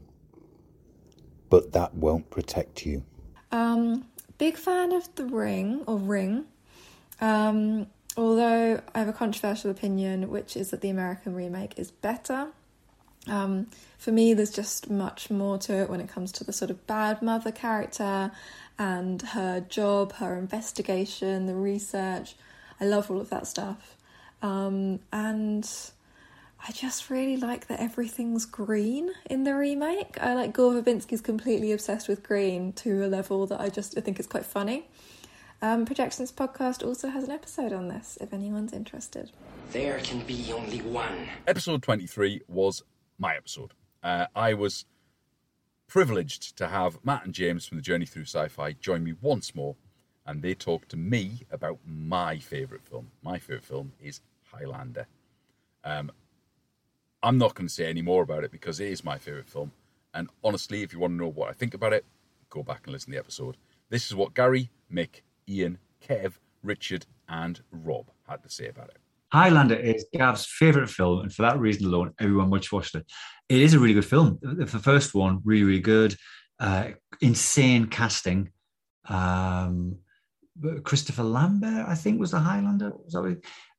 But that won't protect you. Um, big fan of The Ring or Ring. Um, although I have a controversial opinion, which is that the American remake is better. Um, for me, there's just much more to it when it comes to the sort of bad mother character and her job, her investigation, the research. I love all of that stuff. Um, and I just really like that everything's green in the remake. I like Gore Verbinski's completely obsessed with green to a level that I just I think is quite funny. Um, Projections podcast also has an episode on this if anyone's interested. There can be only one. Episode 23 was my episode. Uh, I was privileged to have Matt and James from the Journey Through Sci Fi join me once more, and they talked to me about my favourite film. My favourite film is Highlander. Um, I'm not going to say any more about it because it is my favourite film. And honestly, if you want to know what I think about it, go back and listen to the episode. This is what Gary, Mick, Ian, Kev, Richard, and Rob had to say about it. Highlander is Gav's favourite film, and for that reason alone, everyone much watched it. It is a really good film. The first one, really, really good. Uh, insane casting. Um, Christopher Lambert, I think, was the Highlander. Was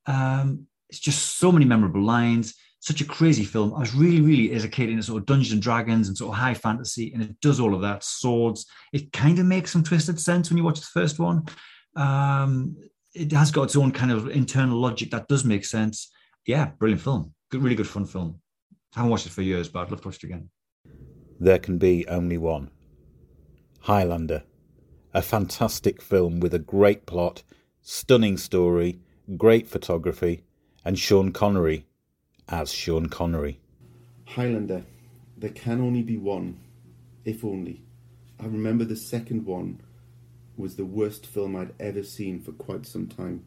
um, it's just so many memorable lines. Such a crazy film. I was really, really as a kid into sort of Dungeons and Dragons and sort of high fantasy, and it does all of that. Swords. It kind of makes some twisted sense when you watch the first one. Um, it has got its own kind of internal logic that does make sense. Yeah, brilliant film. Good, really good fun film. I haven't watched it for years, but I'd love to watch it again. There can be only one. Highlander. A fantastic film with a great plot, stunning story, great photography, and Sean Connery as Sean Connery. Highlander. There can only be one, if only. I remember the second one was the worst film I'd ever seen for quite some time.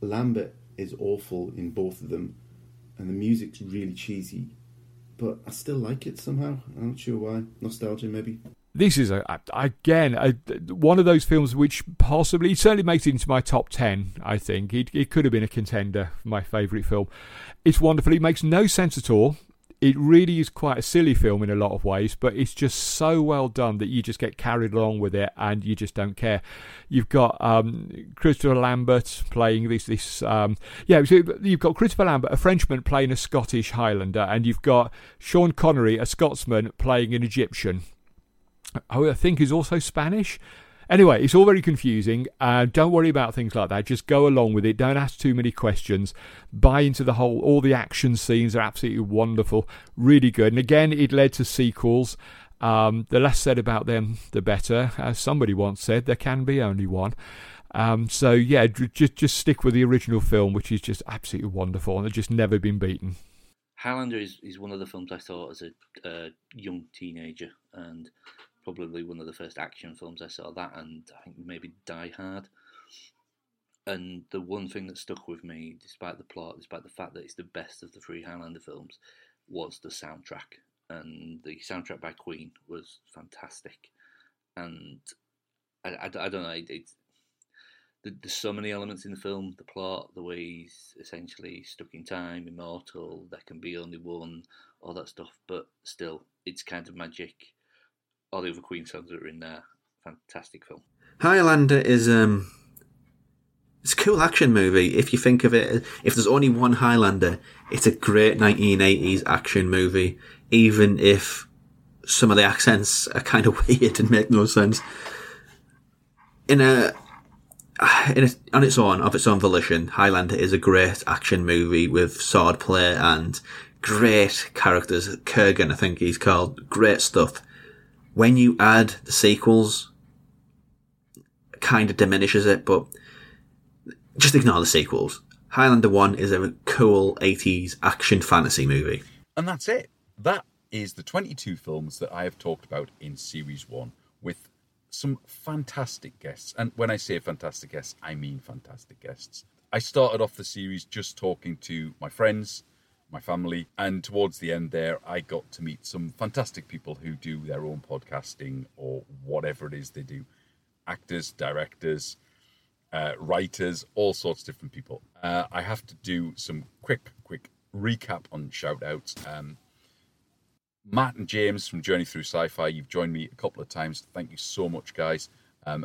Lambert is awful in both of them, and the music's really cheesy, but I still like it somehow. I'm not sure why. Nostalgia, maybe. This is a, again a, one of those films which possibly certainly makes it into my top ten. I think it it could have been a contender for my favourite film. It's wonderful. It makes no sense at all it really is quite a silly film in a lot of ways, but it's just so well done that you just get carried along with it and you just don't care. You've got um, Christopher Lambert playing this this um, yeah, so you've got Christopher Lambert, a Frenchman playing a Scottish Highlander, and you've got Sean Connery, a Scotsman playing an Egyptian. Who I think is also Spanish. Anyway, it's all very confusing. Uh, don't worry about things like that. Just go along with it. Don't ask too many questions. Buy into the whole. All the action scenes are absolutely wonderful. Really good. And again, it led to sequels. Um, the less said about them, the better. As somebody once said, there can be only one. Um, so yeah, just just stick with the original film, which is just absolutely wonderful and it's just never been beaten. Highlander is, is one of the films I saw as a uh, young teenager, and probably one of the first action films I saw. That and I think maybe Die Hard. And the one thing that stuck with me, despite the plot, despite the fact that it's the best of the three Highlander films, was the soundtrack. And the soundtrack by Queen was fantastic. And I, I, I don't know, it, it's, there's so many elements in the film the plot, the way he's essentially stuck in time, immortal, there can be only one, all that stuff. But still, it's kind of magic all the other Queen songs that are in there. Fantastic film. Highlander is um, it's a cool action movie. If you think of it, if there's only one Highlander, it's a great 1980s action movie. Even if some of the accents are kind of weird and make no sense. In a, in a, on its own, of its own volition, Highlander is a great action movie with swordplay and great characters. Kurgan, I think he's called. Great stuff when you add the sequels, kind of diminishes it, but just ignore the sequels. Highlander 1 is a cool 80s action fantasy movie. And that's it. That is the 22 films that I have talked about in Series 1 with some fantastic guests. And when I say fantastic guests, I mean fantastic guests. I started off the series just talking to my friends, my family. And towards the end there, I got to meet some fantastic people who do their own podcasting or whatever it is they do actors, directors, uh, writers, all sorts of different people. Uh, I have to do some quick, quick recap on shout outs. Um, Matt and James from Journey Through Sci Fi, you've joined me a couple of times. Thank you so much, guys. Um,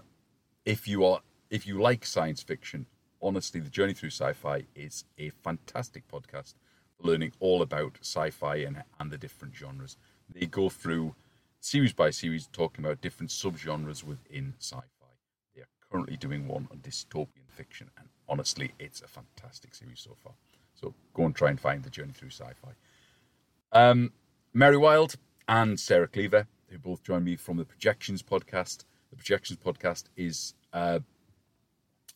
if you are if you like science fiction, honestly, the Journey Through Sci-Fi is a fantastic podcast learning all about sci-fi and, and the different genres. They go through series by series, talking about different subgenres within sci fi. They are currently doing one on dystopian fiction, and honestly, it's a fantastic series so far. So go and try and find the journey through sci fi. Um, Mary Wild and Sarah Cleaver, who both join me from the Projections podcast. The Projections podcast is uh,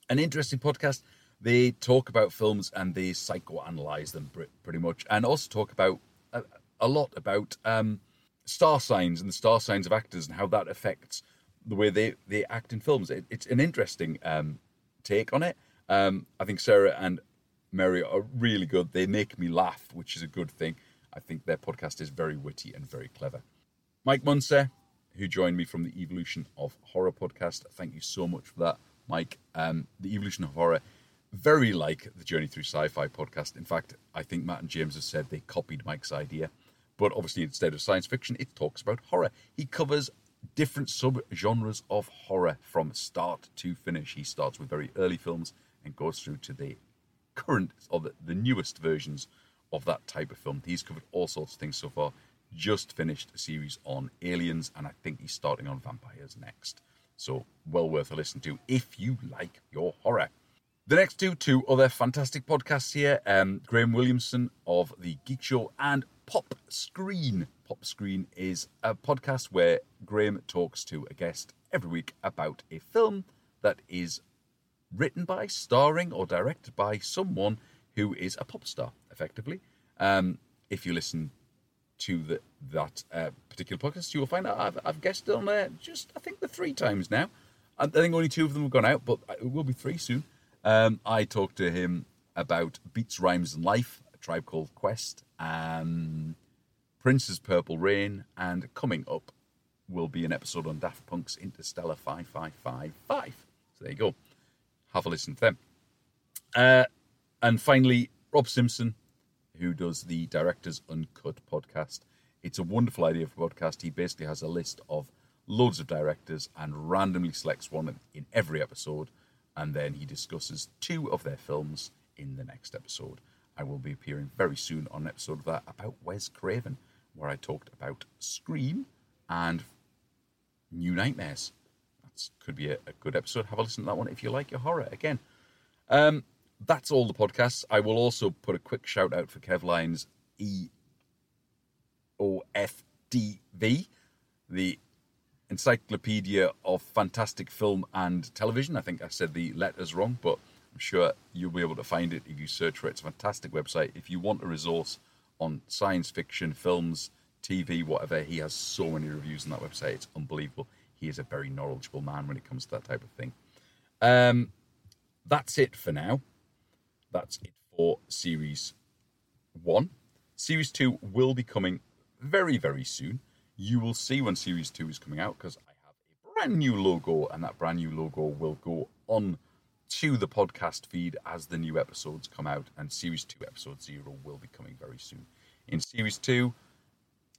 an interesting podcast. They talk about films and they psychoanalyze them pretty much, and also talk about a, a lot about um, star signs and the star signs of actors and how that affects the way they, they act in films. It, it's an interesting um, take on it. Um, I think Sarah and Mary are really good. They make me laugh, which is a good thing. I think their podcast is very witty and very clever. Mike Muncer, who joined me from the Evolution of Horror podcast, thank you so much for that, Mike. Um, the Evolution of Horror, very like the Journey Through Sci-Fi podcast. In fact, I think Matt and James have said they copied Mike's idea, but obviously instead of science fiction, it talks about horror. He covers different sub-genres of horror from start to finish. He starts with very early films and goes through to the current or the, the newest versions of that type of film. He's covered all sorts of things so far. Just finished a series on aliens, and I think he's starting on vampires next. So, well worth a listen to if you like your horror. The next two, two other fantastic podcasts here um, Graham Williamson of The Geek Show and Pop Screen. Pop Screen is a podcast where Graham talks to a guest every week about a film that is written by, starring, or directed by someone who is a pop star, effectively. Um, if you listen to the, that uh, particular podcast, you will find out I've, I've guested on there just, I think, the three times now. I think only two of them have gone out, but it will be three soon. Um, I talked to him about Beats, Rhymes, and Life, a tribe called Quest, um, Prince's Purple Rain, and coming up will be an episode on Daft Punk's Interstellar 5555. So there you go. Have a listen to them. Uh, and finally, Rob Simpson, who does the Directors Uncut podcast. It's a wonderful idea for a podcast. He basically has a list of loads of directors and randomly selects one in every episode, and then he discusses two of their films in the next episode. I will be appearing very soon on an episode of that about Wes Craven, where I talked about Scream and New Nightmares. That could be a, a, good episode. Have a listen to that one if you like your horror. Again, um, that's all the podcasts. I will also put a quick shout out for Kev Lyons' E O F D V, the Encyclopedia of Fantastic Film and Television. I think I said the letters wrong, but I'm sure you'll be able to find it if you search for it. It's a fantastic website. If you want a resource on science fiction, films, TV, whatever, he has so many reviews on that website. It's unbelievable. He is a very knowledgeable man when it comes to that type of thing. Um, that's it for now. That's it for series one. Series two will be coming very, very soon. You will see when series two is coming out because I have a brand new logo, and that brand new logo will go on to the podcast feed as the new episodes come out, and series two, episode zero, will be coming very soon. In series two,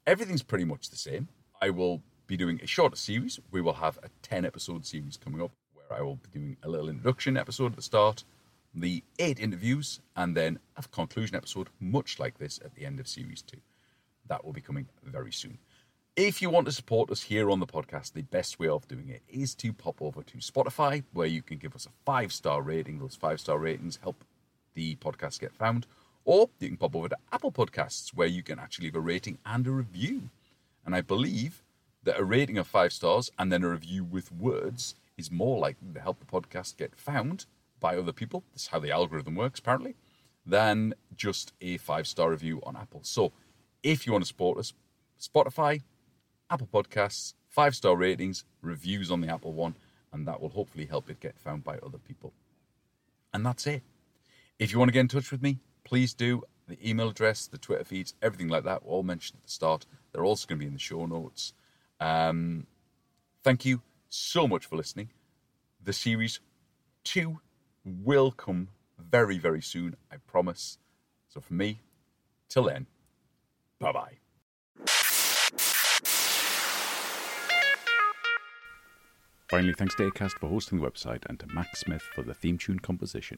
everything's pretty much the same. I will be doing a shorter series. We will have a 10 episode series coming up where I will be doing a little introduction episode at the start, the eight interviews, and then a conclusion episode, much like this at the end of series two. That will be coming very soon. If you want to support us here on the podcast, the best way of doing it is to pop over to Spotify, where you can give us a five star rating. Those five star ratings help the podcast get found. Or you can pop over to Apple Podcasts, where you can actually leave a rating and a review. And I believe that a rating of five stars and then a review with words is more likely to help the podcast get found by other people. That's how the algorithm works, apparently, than just a five star review on Apple. So if you want to support us, Spotify, Apple Podcasts, five star ratings, reviews on the Apple one, and that will hopefully help it get found by other people. And that's it. If you want to get in touch with me, please do. The email address, the Twitter feeds, everything like that, all mentioned at the start. They're also going to be in the show notes. Um, thank you so much for listening. The series two will come very, very soon, I promise. So for me, till then, bye bye. Finally, thanks to Acast for hosting the website and to Max Smith for the theme tune composition.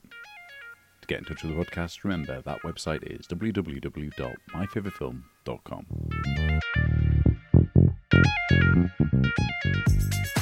To get in touch with the podcast, remember that website is www.myfavoritefilm.com.